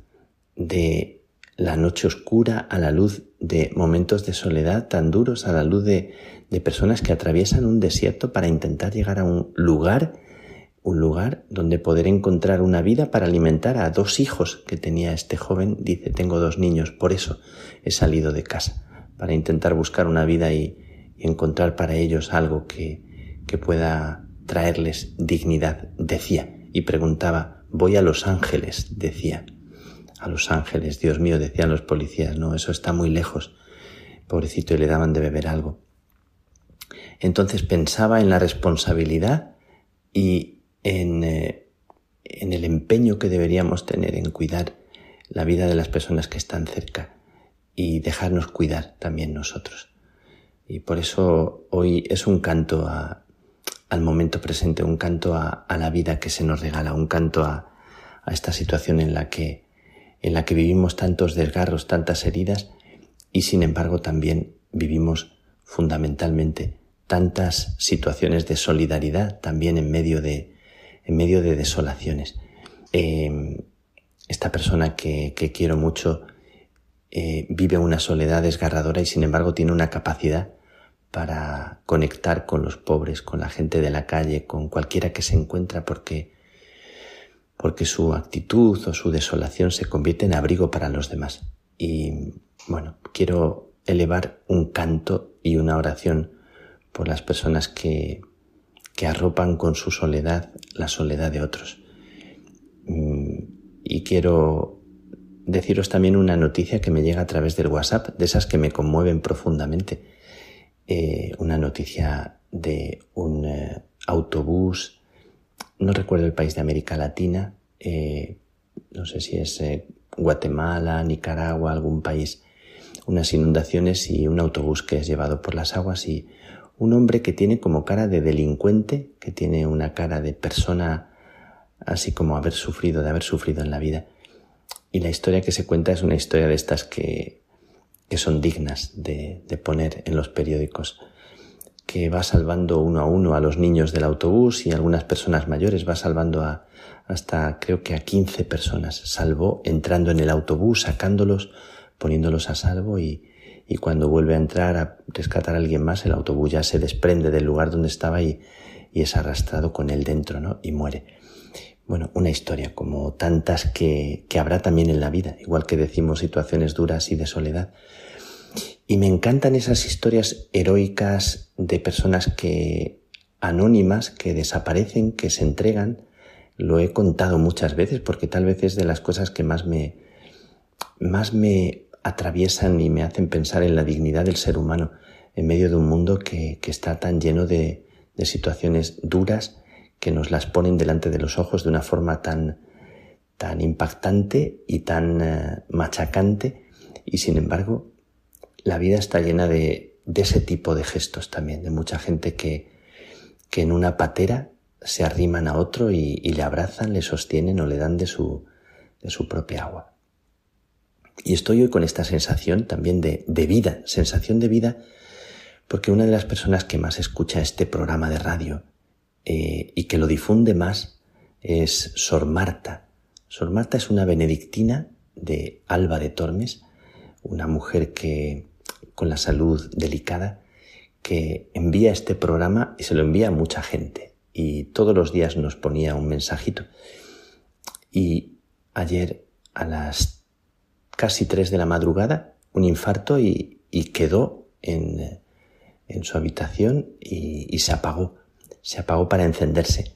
de la noche oscura, a la luz de momentos de soledad tan duros, a la luz de, de personas que atraviesan un desierto para intentar llegar a un lugar un lugar donde poder encontrar una vida para alimentar a dos hijos que tenía este joven. Dice, tengo dos niños, por eso he salido de casa, para intentar buscar una vida y, encontrar para ellos algo que, que pueda traerles dignidad, decía. Y preguntaba, voy a Los Ángeles, decía. A Los Ángeles, Dios mío, decían los policías, no, eso está muy lejos. Pobrecito, y le daban de beber algo. Entonces pensaba en la responsabilidad y eh, en, el empeño que deberíamos tener en cuidar la vida de las personas que están cerca y dejarnos cuidar también nosotros. Y por eso hoy es un canto al momento presente, un canto a, la vida que se nos regala, un canto a, a esta situación en la que en la que vivimos tantos desgarros, tantas heridas y sin embargo también vivimos fundamentalmente tantas situaciones de solidaridad también en medio de, en medio de desolaciones. Em, esta persona que, quiero mucho eh, vive una soledad desgarradora y sin embargo tiene una capacidad para conectar con los pobres, con la gente de la calle, con cualquiera que se encuentra porque porque su actitud o su desolación se convierte en abrigo para los demás. Y bueno, quiero elevar un canto y una oración por las personas que, que arropan con su soledad la soledad de otros. Mm, y quiero deciros también una noticia que me llega a través del WhatsApp, de esas que me conmueven profundamente. Eh, una noticia de un eh, autobús, no recuerdo el país de América Latina, eh, no sé si es Guatemala, Nicaragua, algún país, unas inundaciones y un autobús que es llevado por las aguas y un hombre que tiene como cara de delincuente, que tiene una cara de persona así como haber sufrido, de haber sufrido en la vida. Y la historia que se cuenta es una historia de estas que, que son dignas de, de poner en los periódicos, que va salvando uno a uno a los niños del autobús y algunas personas mayores, va salvando a, hasta creo que a 15 personas. Salvó entrando en el autobús, sacándolos, poniéndolos a salvo y, y cuando vuelve a entrar a rescatar a alguien más, el autobús ya se desprende del lugar donde estaba y, y es arrastrado con él dentro, ¿no? Y muere. Bueno, una historia como tantas que, que habrá también en la vida, igual que decimos situaciones duras y de soledad. Y me encantan esas historias heroicas de personas que anónimas, que desaparecen, que se entregan. Lo he contado muchas veces porque tal vez es de las cosas que más me, más me atraviesan y me hacen pensar en la dignidad del ser humano en medio de un mundo que, está tan lleno de, situaciones duras que nos las ponen delante de los ojos de una forma tan, tan impactante y tan eh, machacante y sin embargo la vida está llena de, de, ese tipo de gestos también, de mucha gente que, que en una patera se arriman a otro y, y, le abrazan, le sostienen o le dan de su, de su propia agua. Y estoy hoy con esta sensación también de, de vida, sensación de vida porque una de las personas que más escucha este programa de radio eh, y que lo difunde más es Sor Marta. Sor Marta es una benedictina de Alba de Tormes, una mujer que con la salud delicada que envía este programa y se lo envía a mucha gente y todos los días nos ponía un mensajito. Y ayer a las casi tres de la madrugada un infarto y, y quedó en, en su habitación y, se apagó. Se apagó para encenderse.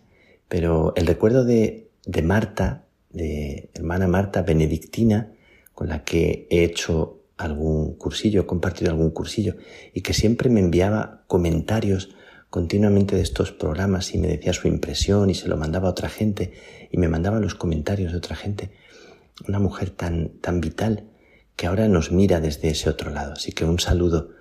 Pero el recuerdo de, de Marta, de hermana Marta benedictina, con la que he hecho algún cursillo, he compartido algún cursillo, y que siempre me enviaba comentarios continuamente de estos programas y me decía su impresión y se lo mandaba a otra gente y me mandaba los comentarios de otra gente. Una mujer tan, tan vital que ahora nos mira desde ese otro lado. Así que un saludo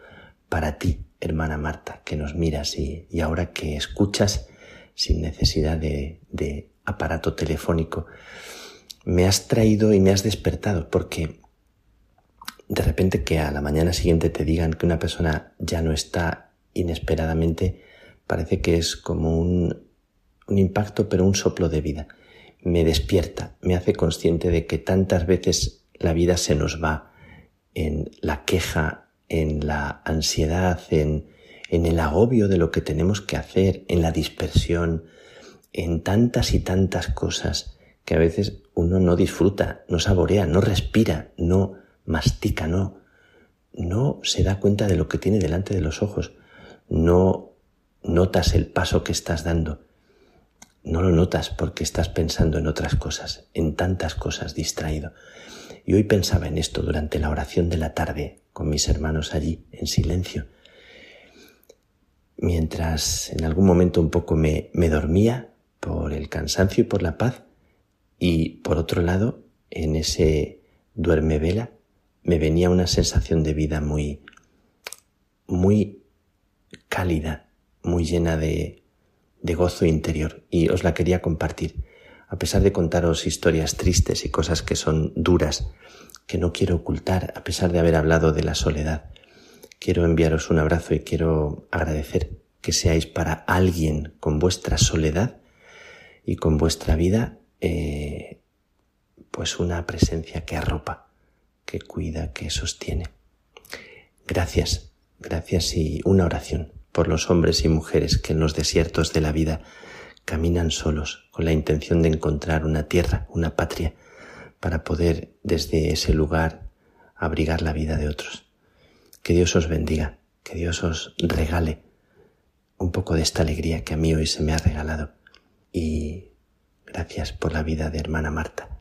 para ti, hermana Marta, que nos miras y, ahora que escuchas sin necesidad de, de aparato telefónico, me has traído y me has despertado porque de repente que a la mañana siguiente te digan que una persona ya no está inesperadamente, parece que es como un, un impacto, pero un soplo de vida. Me despierta, me hace consciente de que tantas veces la vida se nos va en la queja, en la ansiedad, en, en el agobio de lo que tenemos que hacer, en la dispersión, en tantas y tantas cosas que a veces uno no disfruta, no saborea, no respira, no mastica, no, no se da cuenta de lo que tiene delante de los ojos, no notas el paso que estás dando, no lo notas porque estás pensando en otras cosas, en tantas cosas distraído. Y hoy pensaba en esto durante la oración de la tarde con mis hermanos allí, en silencio, mientras en algún momento un poco me, me dormía por el cansancio y por la paz, y por otro lado, en ese duerme vela, me venía una sensación de vida muy, muy cálida, muy llena de, de gozo interior, y os la quería compartir a pesar de contaros historias tristes y cosas que son duras, que no quiero ocultar, a pesar de haber hablado de la soledad, quiero enviaros un abrazo y quiero agradecer que seáis para alguien con vuestra soledad y con vuestra vida, eh, pues una presencia que arropa, que cuida, que sostiene. Gracias, gracias y una oración por los hombres y mujeres que en los desiertos de la vida caminan solos con la intención de encontrar una tierra, una patria, para poder desde ese lugar abrigar la vida de otros. Que Dios os bendiga, que Dios os regale un poco de esta alegría que a mí hoy se me ha regalado. Y gracias por la vida de hermana Marta.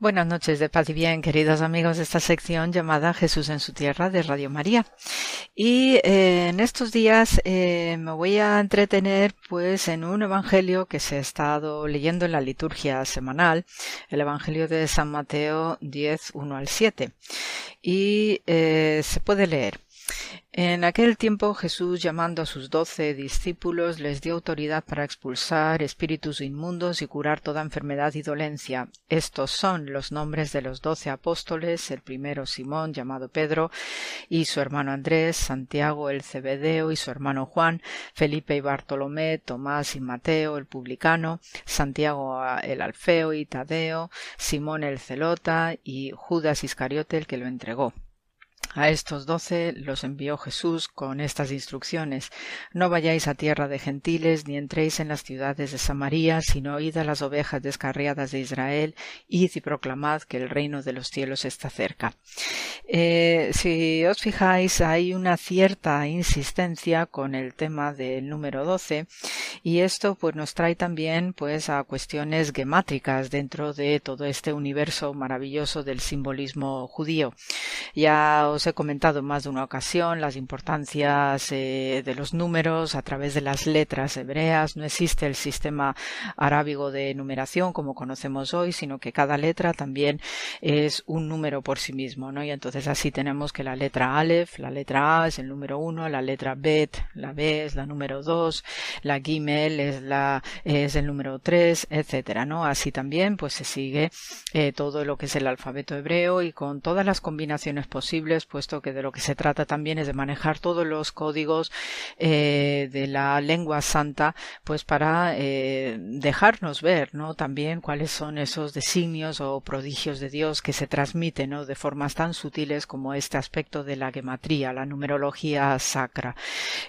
Buenas noches de paz y bien, queridos amigos de esta sección llamada Jesús en su tierra de Radio María. Y eh, en estos días eh, me voy a entretener pues en un evangelio que se ha estado leyendo en la liturgia semanal, el evangelio de San Mateo 10, 1 al 7. Y eh, se puede leer. En aquel tiempo Jesús, llamando a sus doce discípulos, les dio autoridad para expulsar espíritus inmundos y curar toda enfermedad y dolencia. Estos son los nombres de los doce apóstoles, el primero Simón, llamado Pedro, y su hermano Andrés, Santiago el Cebedeo y su hermano Juan, Felipe y Bartolomé, Tomás y Mateo el publicano, Santiago el Alfeo y Tadeo, Simón el Celota y Judas Iscariote el que lo entregó. A estos doce los envió Jesús con estas instrucciones No vayáis a tierra de gentiles, ni entréis en las ciudades de Samaria, sino id a las ovejas descarriadas de Israel, id y proclamad que el reino de los cielos está cerca. Eh, si os fijáis, hay una cierta insistencia con el tema del número doce, y esto pues nos trae también pues a cuestiones gemátricas dentro de todo este universo maravilloso del simbolismo judío. Ya os he comentado en más de una ocasión las importancias eh, de los números a través de las letras hebreas. No existe el sistema arábigo de numeración como conocemos hoy, sino que cada letra también es un número por sí mismo, ¿no? Y entonces así tenemos que la letra Aleph, la letra A es el número uno, la letra Bet, la B es la número dos, la Gimel es la es el número tres, etcétera, ¿no? Así también pues se sigue eh, todo lo que es el alfabeto hebreo y con todas las combinaciones posibles puesto que de lo que se trata también es de manejar todos los códigos eh, de la lengua santa, pues para eh, dejarnos ver, ¿no? También cuáles son esos designios o prodigios de Dios que se transmiten, ¿no? De formas tan sutiles como este aspecto de la gematría, la numerología sacra.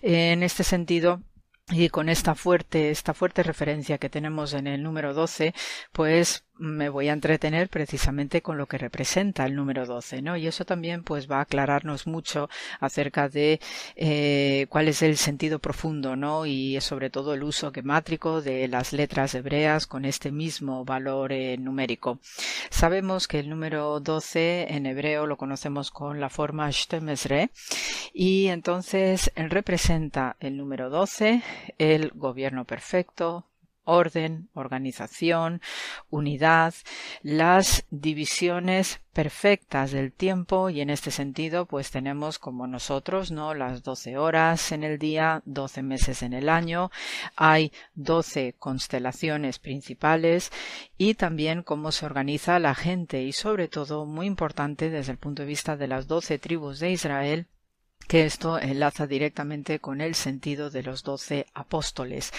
En este sentido, y con esta fuerte, esta fuerte referencia que tenemos en el número 12, pues me voy a entretener precisamente con lo que representa el número 12, ¿no? Y eso también pues va a aclararnos mucho acerca de eh, cuál es el sentido profundo, ¿no? Y sobre todo el uso gemátrico de las letras hebreas con este mismo valor eh, numérico. Sabemos que el número 12 en hebreo lo conocemos con la forma Shtemesre y entonces representa el número 12, el gobierno perfecto, orden, organización, unidad, las divisiones perfectas del tiempo y en este sentido pues tenemos como nosotros no las doce horas en el día, doce meses en el año, hay doce constelaciones principales y también cómo se organiza la gente y sobre todo muy importante desde el punto de vista de las doce tribus de Israel que esto enlaza directamente con el sentido de los doce apóstoles.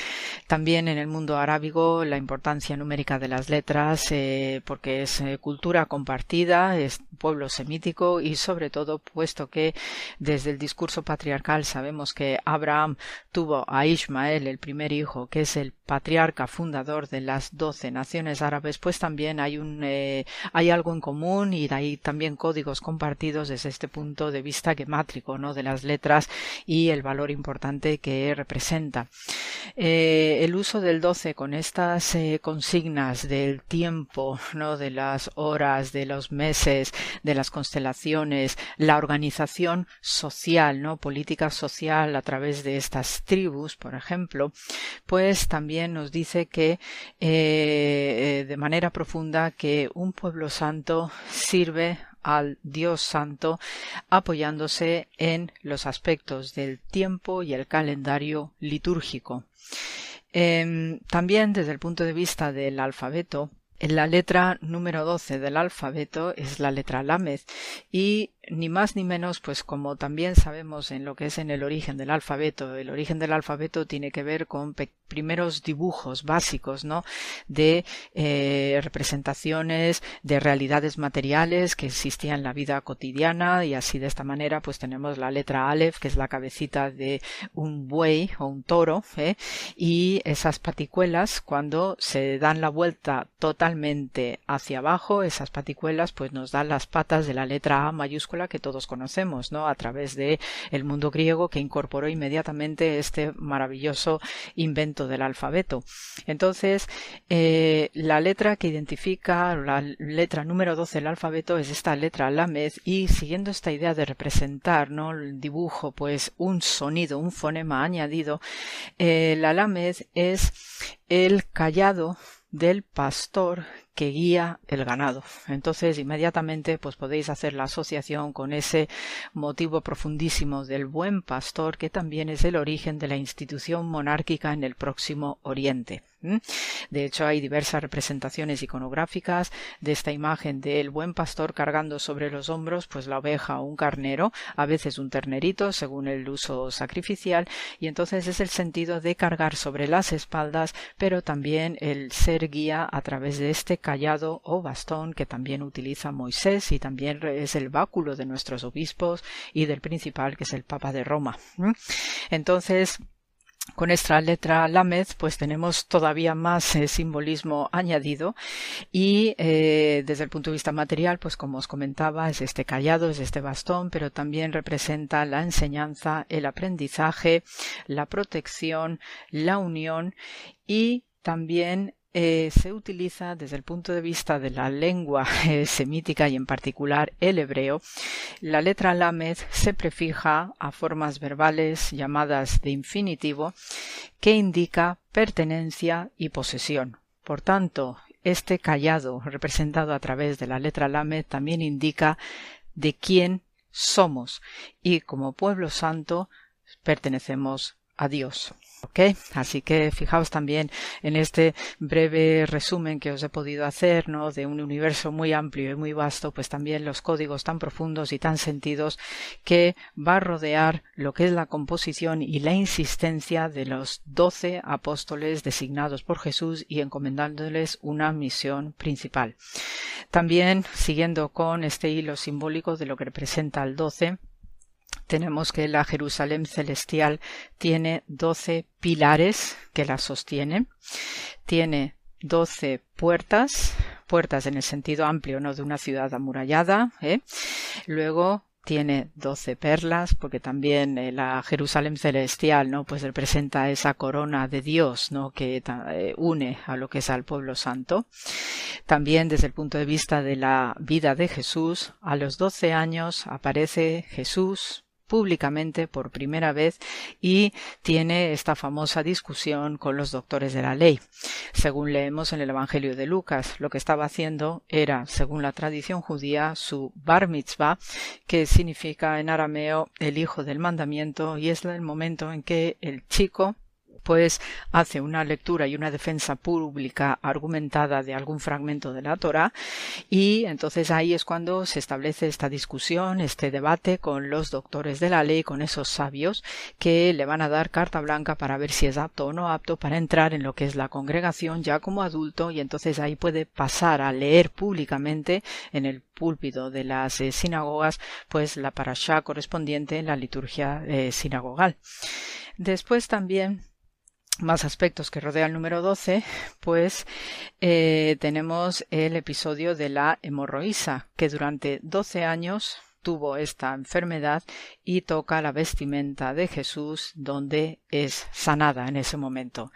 También en el mundo arábigo la importancia numérica de las letras, eh, porque es eh, cultura compartida, es pueblo semítico y sobre todo puesto que desde el discurso patriarcal sabemos que Abraham tuvo a Ismael, el primer hijo, que es el patriarca fundador de las doce naciones árabes, pues también hay un eh, hay algo en común y hay también códigos compartidos desde este punto de vista gemátrico, ¿no? de las letras y el valor importante que representa. Eh, el uso del 12 con estas eh, consignas del tiempo, ¿no? de las horas, de los meses, de las constelaciones, la organización social, ¿no? política social a través de estas tribus, por ejemplo, pues también nos dice que eh, de manera profunda que un pueblo santo sirve al Dios Santo apoyándose en los aspectos del tiempo y el calendario litúrgico. Em, también desde el punto de vista del alfabeto, la letra número 12 del alfabeto es la letra Lamed y ni más ni menos, pues como también sabemos en lo que es en el origen del alfabeto, el origen del alfabeto tiene que ver con primeros dibujos básicos, ¿no? De eh, representaciones de realidades materiales que existían en la vida cotidiana y así de esta manera, pues tenemos la letra Aleph, que es la cabecita de un buey o un toro, ¿eh? y esas paticuelas, cuando se dan la vuelta totalmente hacia abajo, esas paticuelas, pues nos dan las patas de la letra A mayúscula que todos conocemos, ¿no? A través de el mundo griego que incorporó inmediatamente este maravilloso invento del alfabeto. Entonces, eh, la letra que identifica, la letra número 12 del alfabeto es esta letra Lamed y siguiendo esta idea de representar, ¿no? El dibujo, pues un sonido, un fonema añadido, eh, la es el callado del pastor que guía el ganado. Entonces, inmediatamente, pues podéis hacer la asociación con ese motivo profundísimo del buen pastor, que también es el origen de la institución monárquica en el próximo Oriente. De hecho, hay diversas representaciones iconográficas de esta imagen del buen pastor cargando sobre los hombros, pues la oveja o un carnero, a veces un ternerito, según el uso sacrificial, y entonces es el sentido de cargar sobre las espaldas, pero también el ser guía a través de este callado o bastón que también utiliza Moisés y también es el báculo de nuestros obispos y del principal que es el Papa de Roma. Entonces, con esta letra Lamed, pues tenemos todavía más eh, simbolismo añadido y eh, desde el punto de vista material, pues como os comentaba, es este callado, es este bastón, pero también representa la enseñanza, el aprendizaje, la protección, la unión y también eh, se utiliza desde el punto de vista de la lengua eh, semítica y en particular el hebreo, la letra lamed se prefija a formas verbales llamadas de infinitivo que indica pertenencia y posesión. Por tanto, este callado representado a través de la letra lamed también indica de quién somos y como pueblo santo pertenecemos a Dios. Ok, así que fijaos también en este breve resumen que os he podido hacer, ¿no? De un universo muy amplio y muy vasto, pues también los códigos tan profundos y tan sentidos que va a rodear lo que es la composición y la insistencia de los doce apóstoles designados por Jesús y encomendándoles una misión principal. También, siguiendo con este hilo simbólico de lo que representa el doce, tenemos que la Jerusalén celestial tiene doce pilares que la sostienen, tiene doce puertas, puertas en el sentido amplio, no de una ciudad amurallada, ¿eh? luego tiene doce perlas, porque también eh, la Jerusalén celestial, ¿no? Pues representa esa corona de Dios, ¿no? Que eh, une a lo que es al pueblo santo. También desde el punto de vista de la vida de Jesús, a los doce años aparece Jesús públicamente por primera vez y tiene esta famosa discusión con los doctores de la ley. Según leemos en el Evangelio de Lucas, lo que estaba haciendo era, según la tradición judía, su bar mitzvah, que significa en arameo el hijo del mandamiento, y es el momento en que el chico pues hace una lectura y una defensa pública argumentada de algún fragmento de la Torah y entonces ahí es cuando se establece esta discusión, este debate con los doctores de la ley, con esos sabios que le van a dar carta blanca para ver si es apto o no apto para entrar en lo que es la congregación ya como adulto y entonces ahí puede pasar a leer públicamente en el púlpito de las eh, sinagogas pues la parashá correspondiente en la liturgia eh, sinagogal. Después también más aspectos que rodea el número 12, pues eh, tenemos el episodio de la hemorroísa, que durante 12 años tuvo esta enfermedad y toca la vestimenta de Jesús donde es sanada en ese momento.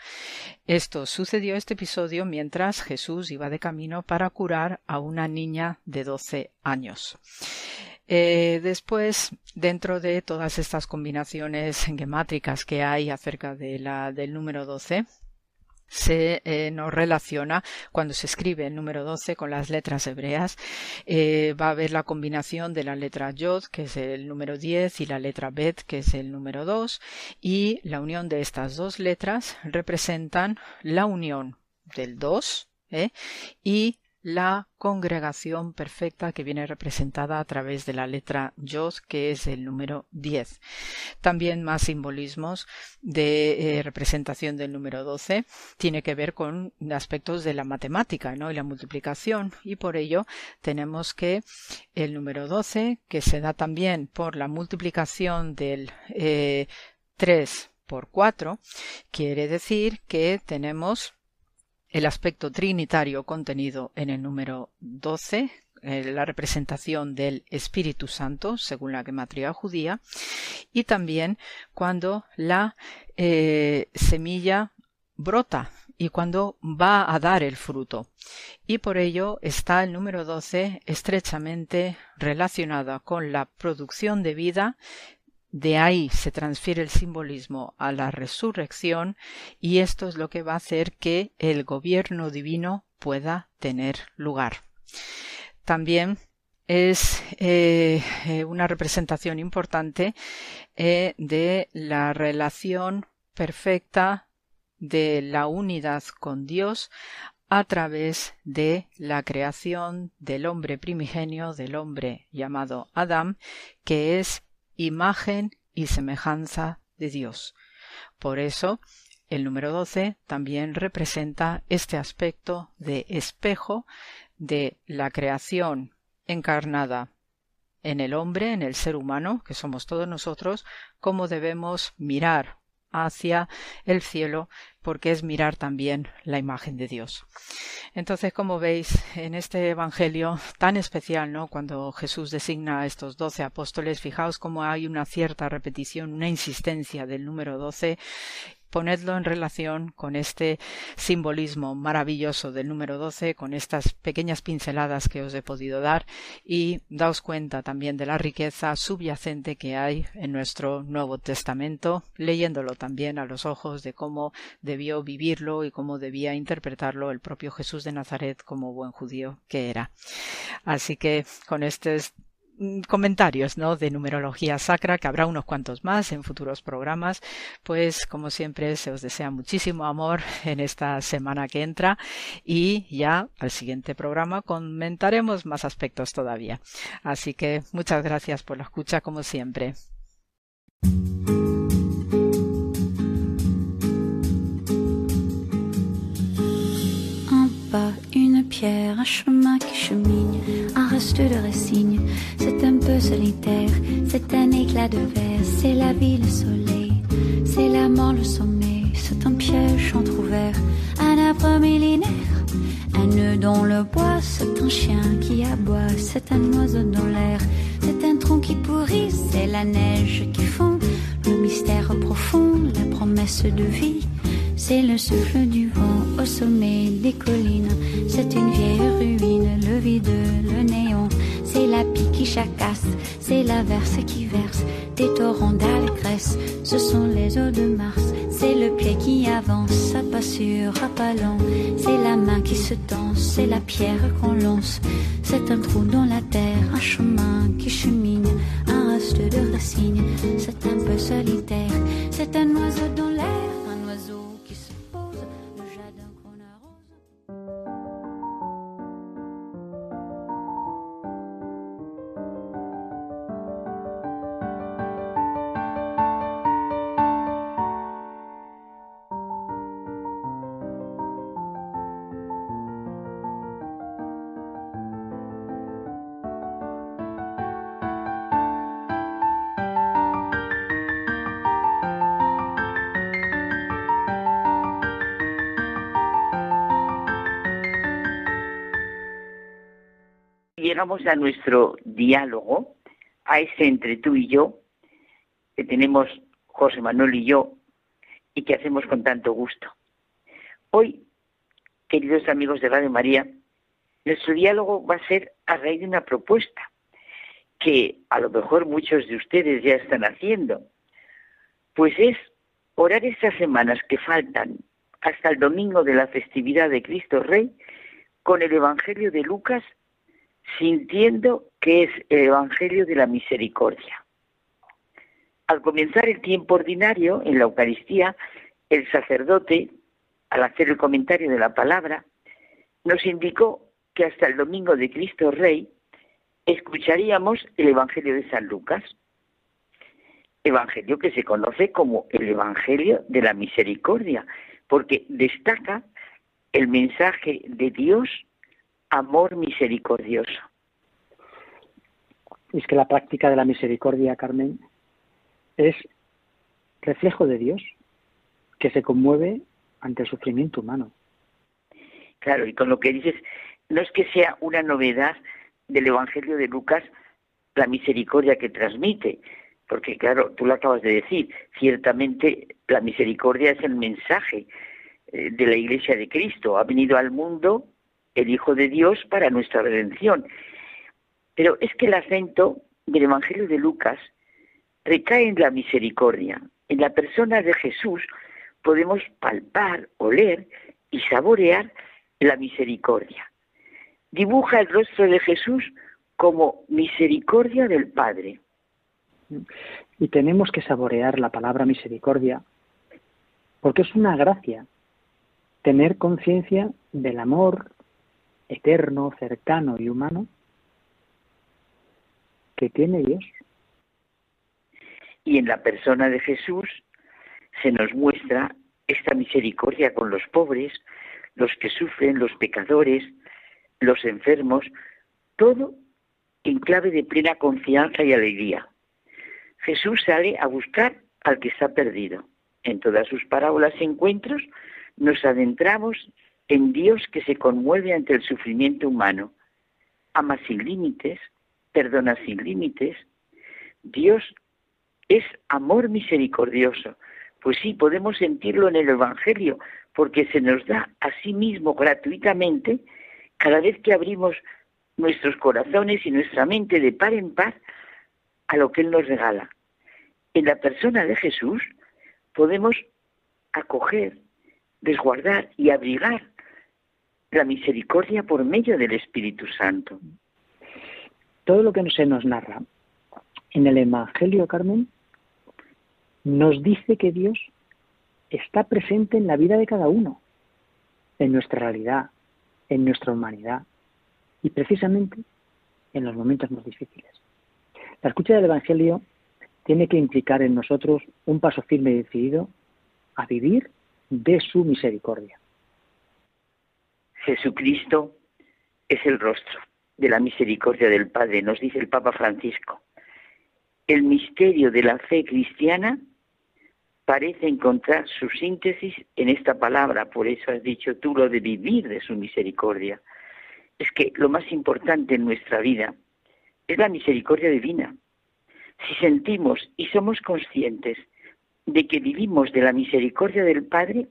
Esto sucedió este episodio mientras Jesús iba de camino para curar a una niña de 12 años. Eh, después, dentro de todas estas combinaciones gemátricas que hay acerca de la, del número 12, se eh, nos relaciona cuando se escribe el número 12 con las letras hebreas. Eh, va a haber la combinación de la letra Yod, que es el número 10, y la letra Bet, que es el número 2, y la unión de estas dos letras representan la unión del 2 y la congregación perfecta que viene representada a través de la letra Yod, que es el número 10. También más simbolismos de eh, representación del número 12 tiene que ver con aspectos de la matemática ¿no? y la multiplicación y por ello tenemos que el número 12 que se da también por la multiplicación del 3 eh, por 4 quiere decir que tenemos el aspecto trinitario contenido en el número 12 eh, la representación del Espíritu Santo, según la gematría judía, y también cuando la eh, semilla brota y cuando va a dar el fruto. Y por ello está el número 12 estrechamente relacionado con la producción de vida. De ahí se transfiere el simbolismo a la resurrección y esto es lo que va a hacer que el gobierno divino pueda tener lugar. También es eh, eh, una representación importante eh, de la relación perfecta de la unidad con Dios a través de la creación del hombre primigenio, del hombre llamado Adán, que es imagen y semejanza de Dios. Por eso, el número 12 también representa este aspecto de espejo de la creación encarnada en el hombre, en el ser humano, que somos todos nosotros, cómo debemos mirar hacia el cielo porque es mirar también la imagen de Dios. Entonces, como veis, en este Evangelio tan especial, ¿no? Cuando Jesús designa a estos doce apóstoles, fijaos cómo hay una cierta repetición, una insistencia del número doce ponedlo en relación con este simbolismo maravilloso del número 12, con estas pequeñas pinceladas que os he podido dar y daos cuenta también de la riqueza subyacente que hay en nuestro Nuevo Testamento, leyéndolo también a los ojos de cómo debió vivirlo y cómo debía interpretarlo el propio Jesús de Nazaret como buen judío que era. Así que con Mm, comentarios ¿no? de numerología sacra, que habrá unos cuantos más en futuros programas, pues como siempre se os desea muchísimo amor en esta semana que entra y ya al siguiente programa comentaremos más aspectos todavía. Así que muchas gracias por la escucha como siempre. pierre, un chemin chemine, C'est un peu solitaire, c'est un éclat de verre, c'est la vie, le soleil, c'est la mort, le sommeil, c'est un piège entrouvert, un arbre millénaire. Un nœud dans le bois, c'est un chien qui aboie, c'est un oiseau dans l'air, c'est un tronc qui pourrit, c'est la neige qui fond, le mystère profond, la promesse de vie c'est le souffle du vent au sommet des collines. C'est une vieille ruine, le vide, le néant. C'est la pie qui chacasse, c'est la verse qui verse des torrents d'allégresse. Ce sont les eaux de Mars, c'est le pied qui avance, à pas sûr, à pas lent. C'est la main qui se tend, c'est la pierre qu'on lance. C'est un trou dans la terre, un chemin qui chemine, un reste de racines. C'est un peu solitaire, c'est un oiseau dans l'air. Llegamos a nuestro diálogo, a ese entre tú y yo, que tenemos José Manuel y yo, y que hacemos con tanto gusto. Hoy, queridos amigos de Radio María, nuestro diálogo va a ser a raíz de una propuesta que a lo mejor muchos de ustedes ya están haciendo, pues es orar estas semanas que faltan hasta el domingo de la festividad de Cristo Rey con el Evangelio de Lucas sintiendo que es el Evangelio de la Misericordia. Al comenzar el tiempo ordinario en la Eucaristía, el sacerdote, al hacer el comentario de la palabra, nos indicó que hasta el domingo de Cristo Rey escucharíamos el Evangelio de San Lucas, Evangelio que se conoce como el Evangelio de la Misericordia, porque destaca el mensaje de Dios amor misericordioso. Es que la práctica de la misericordia, Carmen, es reflejo de Dios, que se conmueve ante el sufrimiento humano. Claro, y con lo que dices, no es que sea una novedad del Evangelio de Lucas la misericordia que transmite, porque claro, tú lo acabas de decir, ciertamente la misericordia es el mensaje eh, de la Iglesia de Cristo. Ha venido al mundo el Hijo de Dios para nuestra redención. Pero es que el acento del Evangelio de Lucas recae en la misericordia. En la persona de Jesús podemos palpar, oler y saborear la misericordia. Dibuja el rostro de Jesús como misericordia del Padre. Y tenemos que saborear la palabra misericordia porque es una gracia tener conciencia del amor eterno, cercano y humano que tiene Dios. Y en la persona de Jesús se nos muestra esta misericordia con los pobres, los que sufren, los pecadores, los enfermos, todo en clave de plena confianza y alegría. Jesús sale a buscar al que está perdido. En todas sus parábolas y encuentros nos adentramos en Dios que se conmueve ante el sufrimiento humano. Ama sin límites, perdona sin límites. Dios es amor misericordioso. Pues sí, podemos sentirlo en el Evangelio, porque se nos da a sí mismo gratuitamente cada vez que abrimos nuestros corazones y nuestra mente de par en par a lo que Él nos regala. En la persona de Jesús podemos acoger, desguardar y abrigar la misericordia por medio del Espíritu Santo. Todo lo que se nos narra en el Evangelio, Carmen, nos dice que Dios está presente en la vida de cada uno, en nuestra realidad, en nuestra humanidad y precisamente en los momentos más difíciles. La escucha del Evangelio tiene que implicar en nosotros un paso firme y decidido a vivir de su misericordia. Jesucristo es el rostro de la misericordia del Padre, nos dice el Papa Francisco. El misterio de la fe cristiana parece encontrar su síntesis en esta palabra, por eso has dicho tú lo de vivir de su misericordia. Es que lo más importante en nuestra vida es la misericordia divina. Si sentimos y somos conscientes de que vivimos de la misericordia del Padre,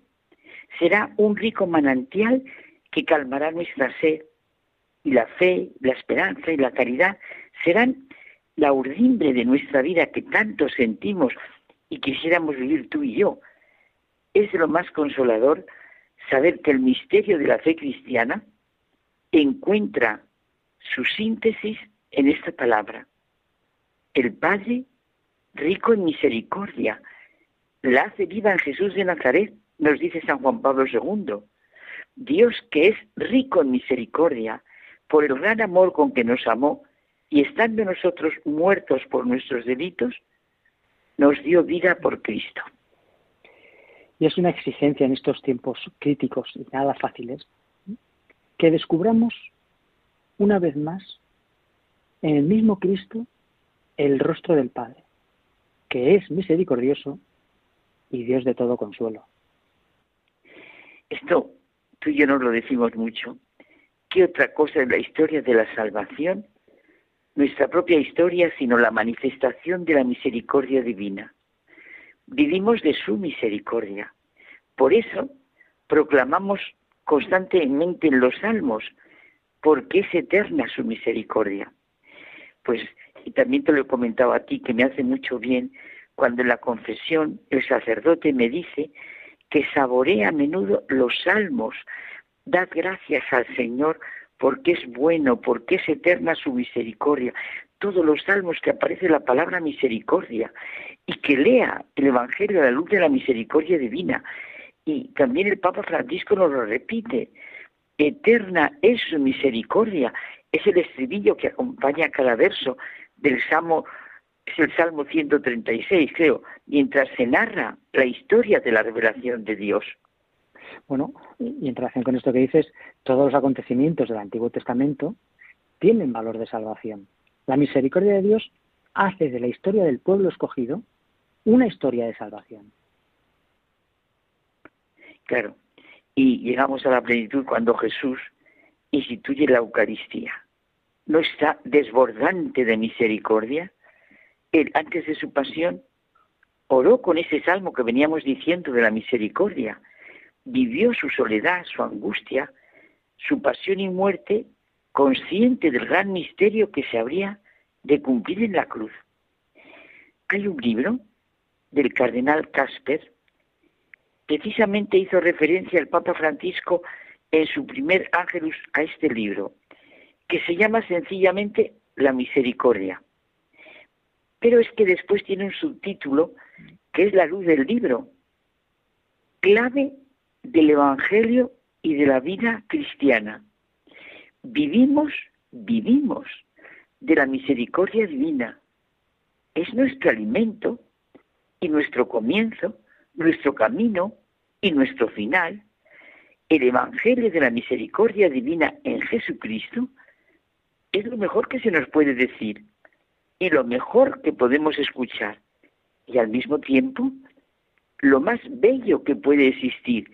será un rico manantial que calmará nuestra sed, y la fe, la esperanza y la caridad serán la urdimbre de nuestra vida que tanto sentimos y quisiéramos vivir tú y yo. Es lo más consolador saber que el misterio de la fe cristiana encuentra su síntesis en esta palabra. El Padre, rico en misericordia, la hace viva en Jesús de Nazaret, nos dice San Juan Pablo II. Dios que es rico en misericordia, por el gran amor con que nos amó, y estando nosotros muertos por nuestros delitos, nos dio vida por Cristo. Y es una exigencia en estos tiempos críticos y nada fáciles que descubramos una vez más en el mismo Cristo el rostro del Padre, que es misericordioso y Dios de todo consuelo. Esto tú y yo no lo decimos mucho. ¿Qué otra cosa es la historia de la salvación? Nuestra propia historia, sino la manifestación de la misericordia divina. Vivimos de su misericordia. Por eso proclamamos constantemente en los salmos, porque es eterna su misericordia. Pues, y también te lo he comentado a ti, que me hace mucho bien cuando en la confesión el sacerdote me dice que saborea a menudo los salmos. Dad gracias al Señor porque es bueno, porque es eterna su misericordia. Todos los salmos que aparece la palabra misericordia y que lea el Evangelio a la luz de la misericordia divina. Y también el Papa Francisco nos lo repite. Eterna es su misericordia. Es el estribillo que acompaña cada verso del Salmo es el Salmo 136, creo, mientras se narra la historia de la revelación de Dios. Bueno, y en relación con esto que dices, todos los acontecimientos del Antiguo Testamento tienen valor de salvación. La misericordia de Dios hace de la historia del pueblo escogido una historia de salvación. Claro, y llegamos a la plenitud cuando Jesús instituye la Eucaristía. no está desbordante de misericordia? Él, antes de su pasión, oró con ese salmo que veníamos diciendo de la misericordia. Vivió su soledad, su angustia, su pasión y muerte, consciente del gran misterio que se habría de cumplir en la cruz. Hay un libro del cardenal Casper, precisamente hizo referencia el Papa Francisco en su primer ángelus a este libro, que se llama sencillamente La Misericordia. Pero es que después tiene un subtítulo que es la luz del libro, clave del Evangelio y de la vida cristiana. Vivimos, vivimos de la misericordia divina. Es nuestro alimento y nuestro comienzo, nuestro camino y nuestro final. El Evangelio de la misericordia divina en Jesucristo es lo mejor que se nos puede decir y lo mejor que podemos escuchar y al mismo tiempo lo más bello que puede existir,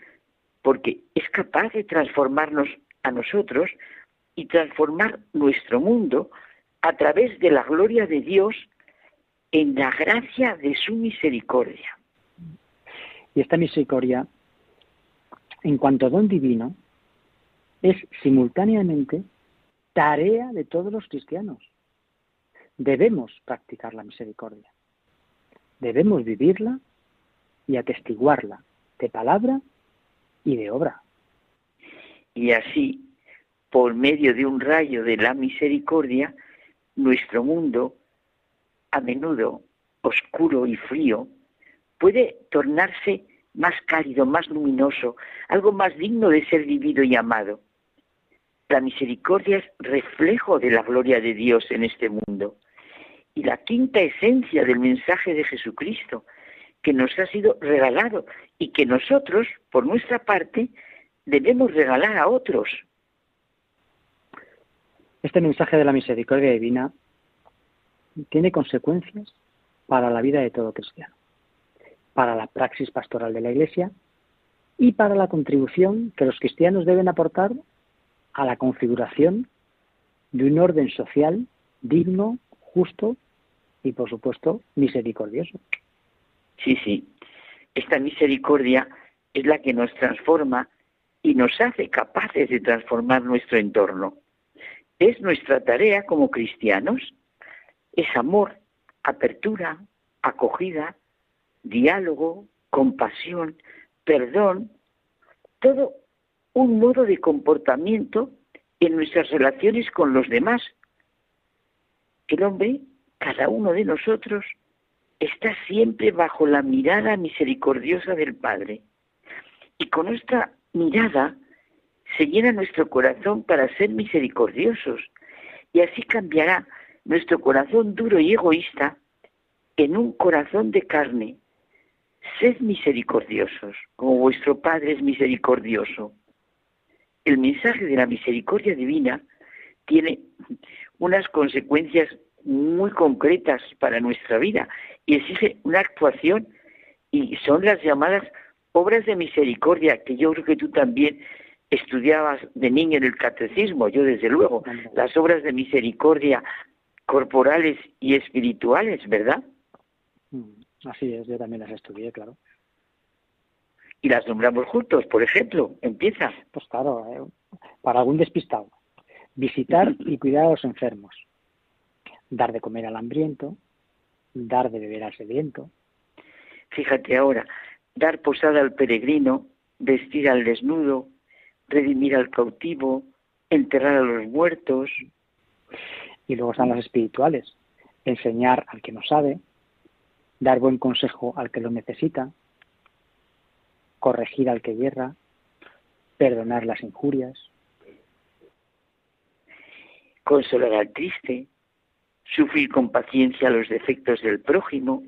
porque es capaz de transformarnos a nosotros y transformar nuestro mundo a través de la gloria de Dios en la gracia de su misericordia. Y esta misericordia, en cuanto a don divino, es simultáneamente tarea de todos los cristianos. Debemos practicar la misericordia. Debemos vivirla y atestiguarla de palabra y de obra. Y así, por medio de un rayo de la misericordia, nuestro mundo, a menudo oscuro y frío, puede tornarse más cálido, más luminoso, algo más digno de ser vivido y amado. La misericordia es reflejo de la gloria de Dios en este mundo y la quinta esencia del mensaje de Jesucristo que nos ha sido regalado y que nosotros, por nuestra parte, debemos regalar a otros. Este mensaje de la misericordia divina tiene consecuencias para la vida de todo cristiano, para la praxis pastoral de la Iglesia y para la contribución que los cristianos deben aportar a la configuración de un orden social digno, justo y, por supuesto, misericordioso. Sí, sí. Esta misericordia es la que nos transforma y nos hace capaces de transformar nuestro entorno. Es nuestra tarea como cristianos. Es amor, apertura, acogida, diálogo, compasión, perdón, todo un modo de comportamiento en nuestras relaciones con los demás. El hombre, cada uno de nosotros, está siempre bajo la mirada misericordiosa del Padre. Y con esta mirada se llena nuestro corazón para ser misericordiosos. Y así cambiará nuestro corazón duro y egoísta en un corazón de carne. Sed misericordiosos, como vuestro Padre es misericordioso el mensaje de la misericordia divina tiene unas consecuencias muy concretas para nuestra vida y exige una actuación y son las llamadas obras de misericordia que yo creo que tú también estudiabas de niño en el catecismo, yo desde luego, las obras de misericordia corporales y espirituales, ¿verdad? Mm, así es, yo también las estudié, claro y las nombramos juntos, por ejemplo. Empieza. Pues claro, eh, para algún despistado. Visitar y cuidar a los enfermos. Dar de comer al hambriento. Dar de beber al sediento. Fíjate ahora, dar posada al peregrino, vestir al desnudo, redimir al cautivo, enterrar a los muertos. Y luego están las espirituales. Enseñar al que no sabe, dar buen consejo al que lo necesita, corregir al que hierra, perdonar las injurias. Consolar al triste, sufrir con paciencia los defectos del prójimo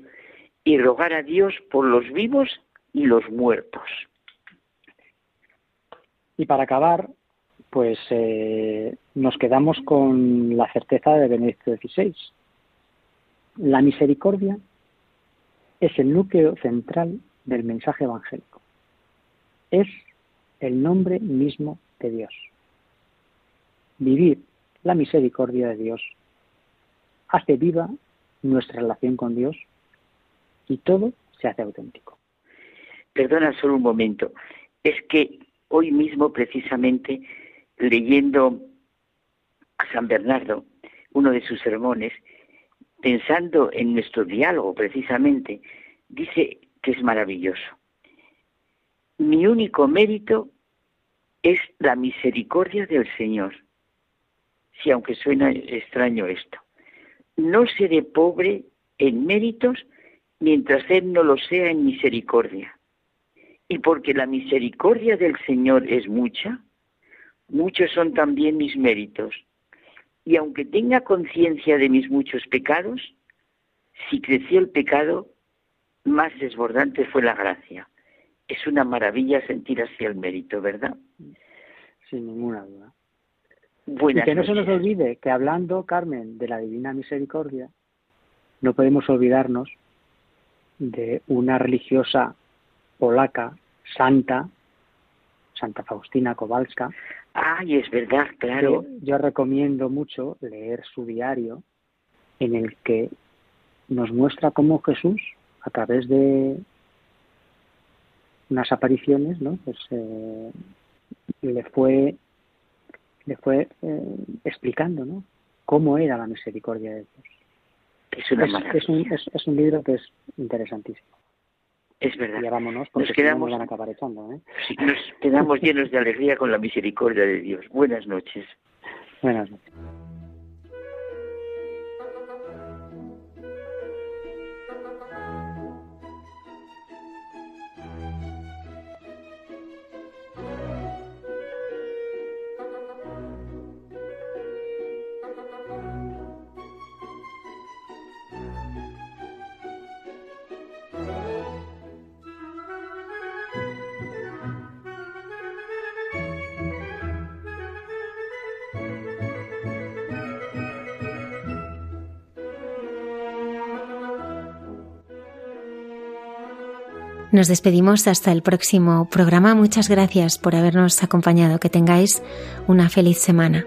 y rogar a Dios por los vivos y los muertos. Y para acabar, pues eh, nos quedamos con la certeza de Benedicto XVI. La misericordia es el núcleo central del mensaje evangélico es el nombre mismo de Dios. Vivir la misericordia de Dios hace viva nuestra relación con Dios y todo se hace auténtico. Perdona solo un momento. Es que hoy mismo, precisamente, leyendo a San Bernardo, uno de sus sermones, pensando en nuestro diálogo precisamente, dice que es maravilloso. Mi único mérito es la misericordia del Señor. Si aunque suena extraño esto. No seré pobre en méritos mientras Él no lo sea en misericordia. Y porque la misericordia del Señor es mucha, muchos son también mis méritos. Y aunque tenga conciencia de mis muchos pecados, si creció el pecado, más desbordante fue la gracia. Es una maravilla sentir así el mérito, ¿verdad? Sin ninguna duda. Buenas y que no se nos olvide que hablando, Carmen, de la Divina Misericordia, no podemos olvidarnos de una religiosa polaca, santa, Santa Faustina Kowalska. Ay, es verdad, claro. Yo recomiendo mucho leer su diario en el que nos muestra cómo Jesús, a través de unas apariciones, ¿no? Pues eh, le fue le fue eh, explicando, ¿no? Cómo era la misericordia de Dios. Es una Es, es un, es, un libro que es interesantísimo. Es verdad. Y vámonos porque Nos si no quedamos- nos van a acabar echando, ¿eh? Sí, nos quedamos llenos de alegría con la misericordia de Dios. Buenas noches. Buenas noches. Nos despedimos hasta el próximo programa. Muchas gracias por habernos acompañado. Que tengáis una feliz semana.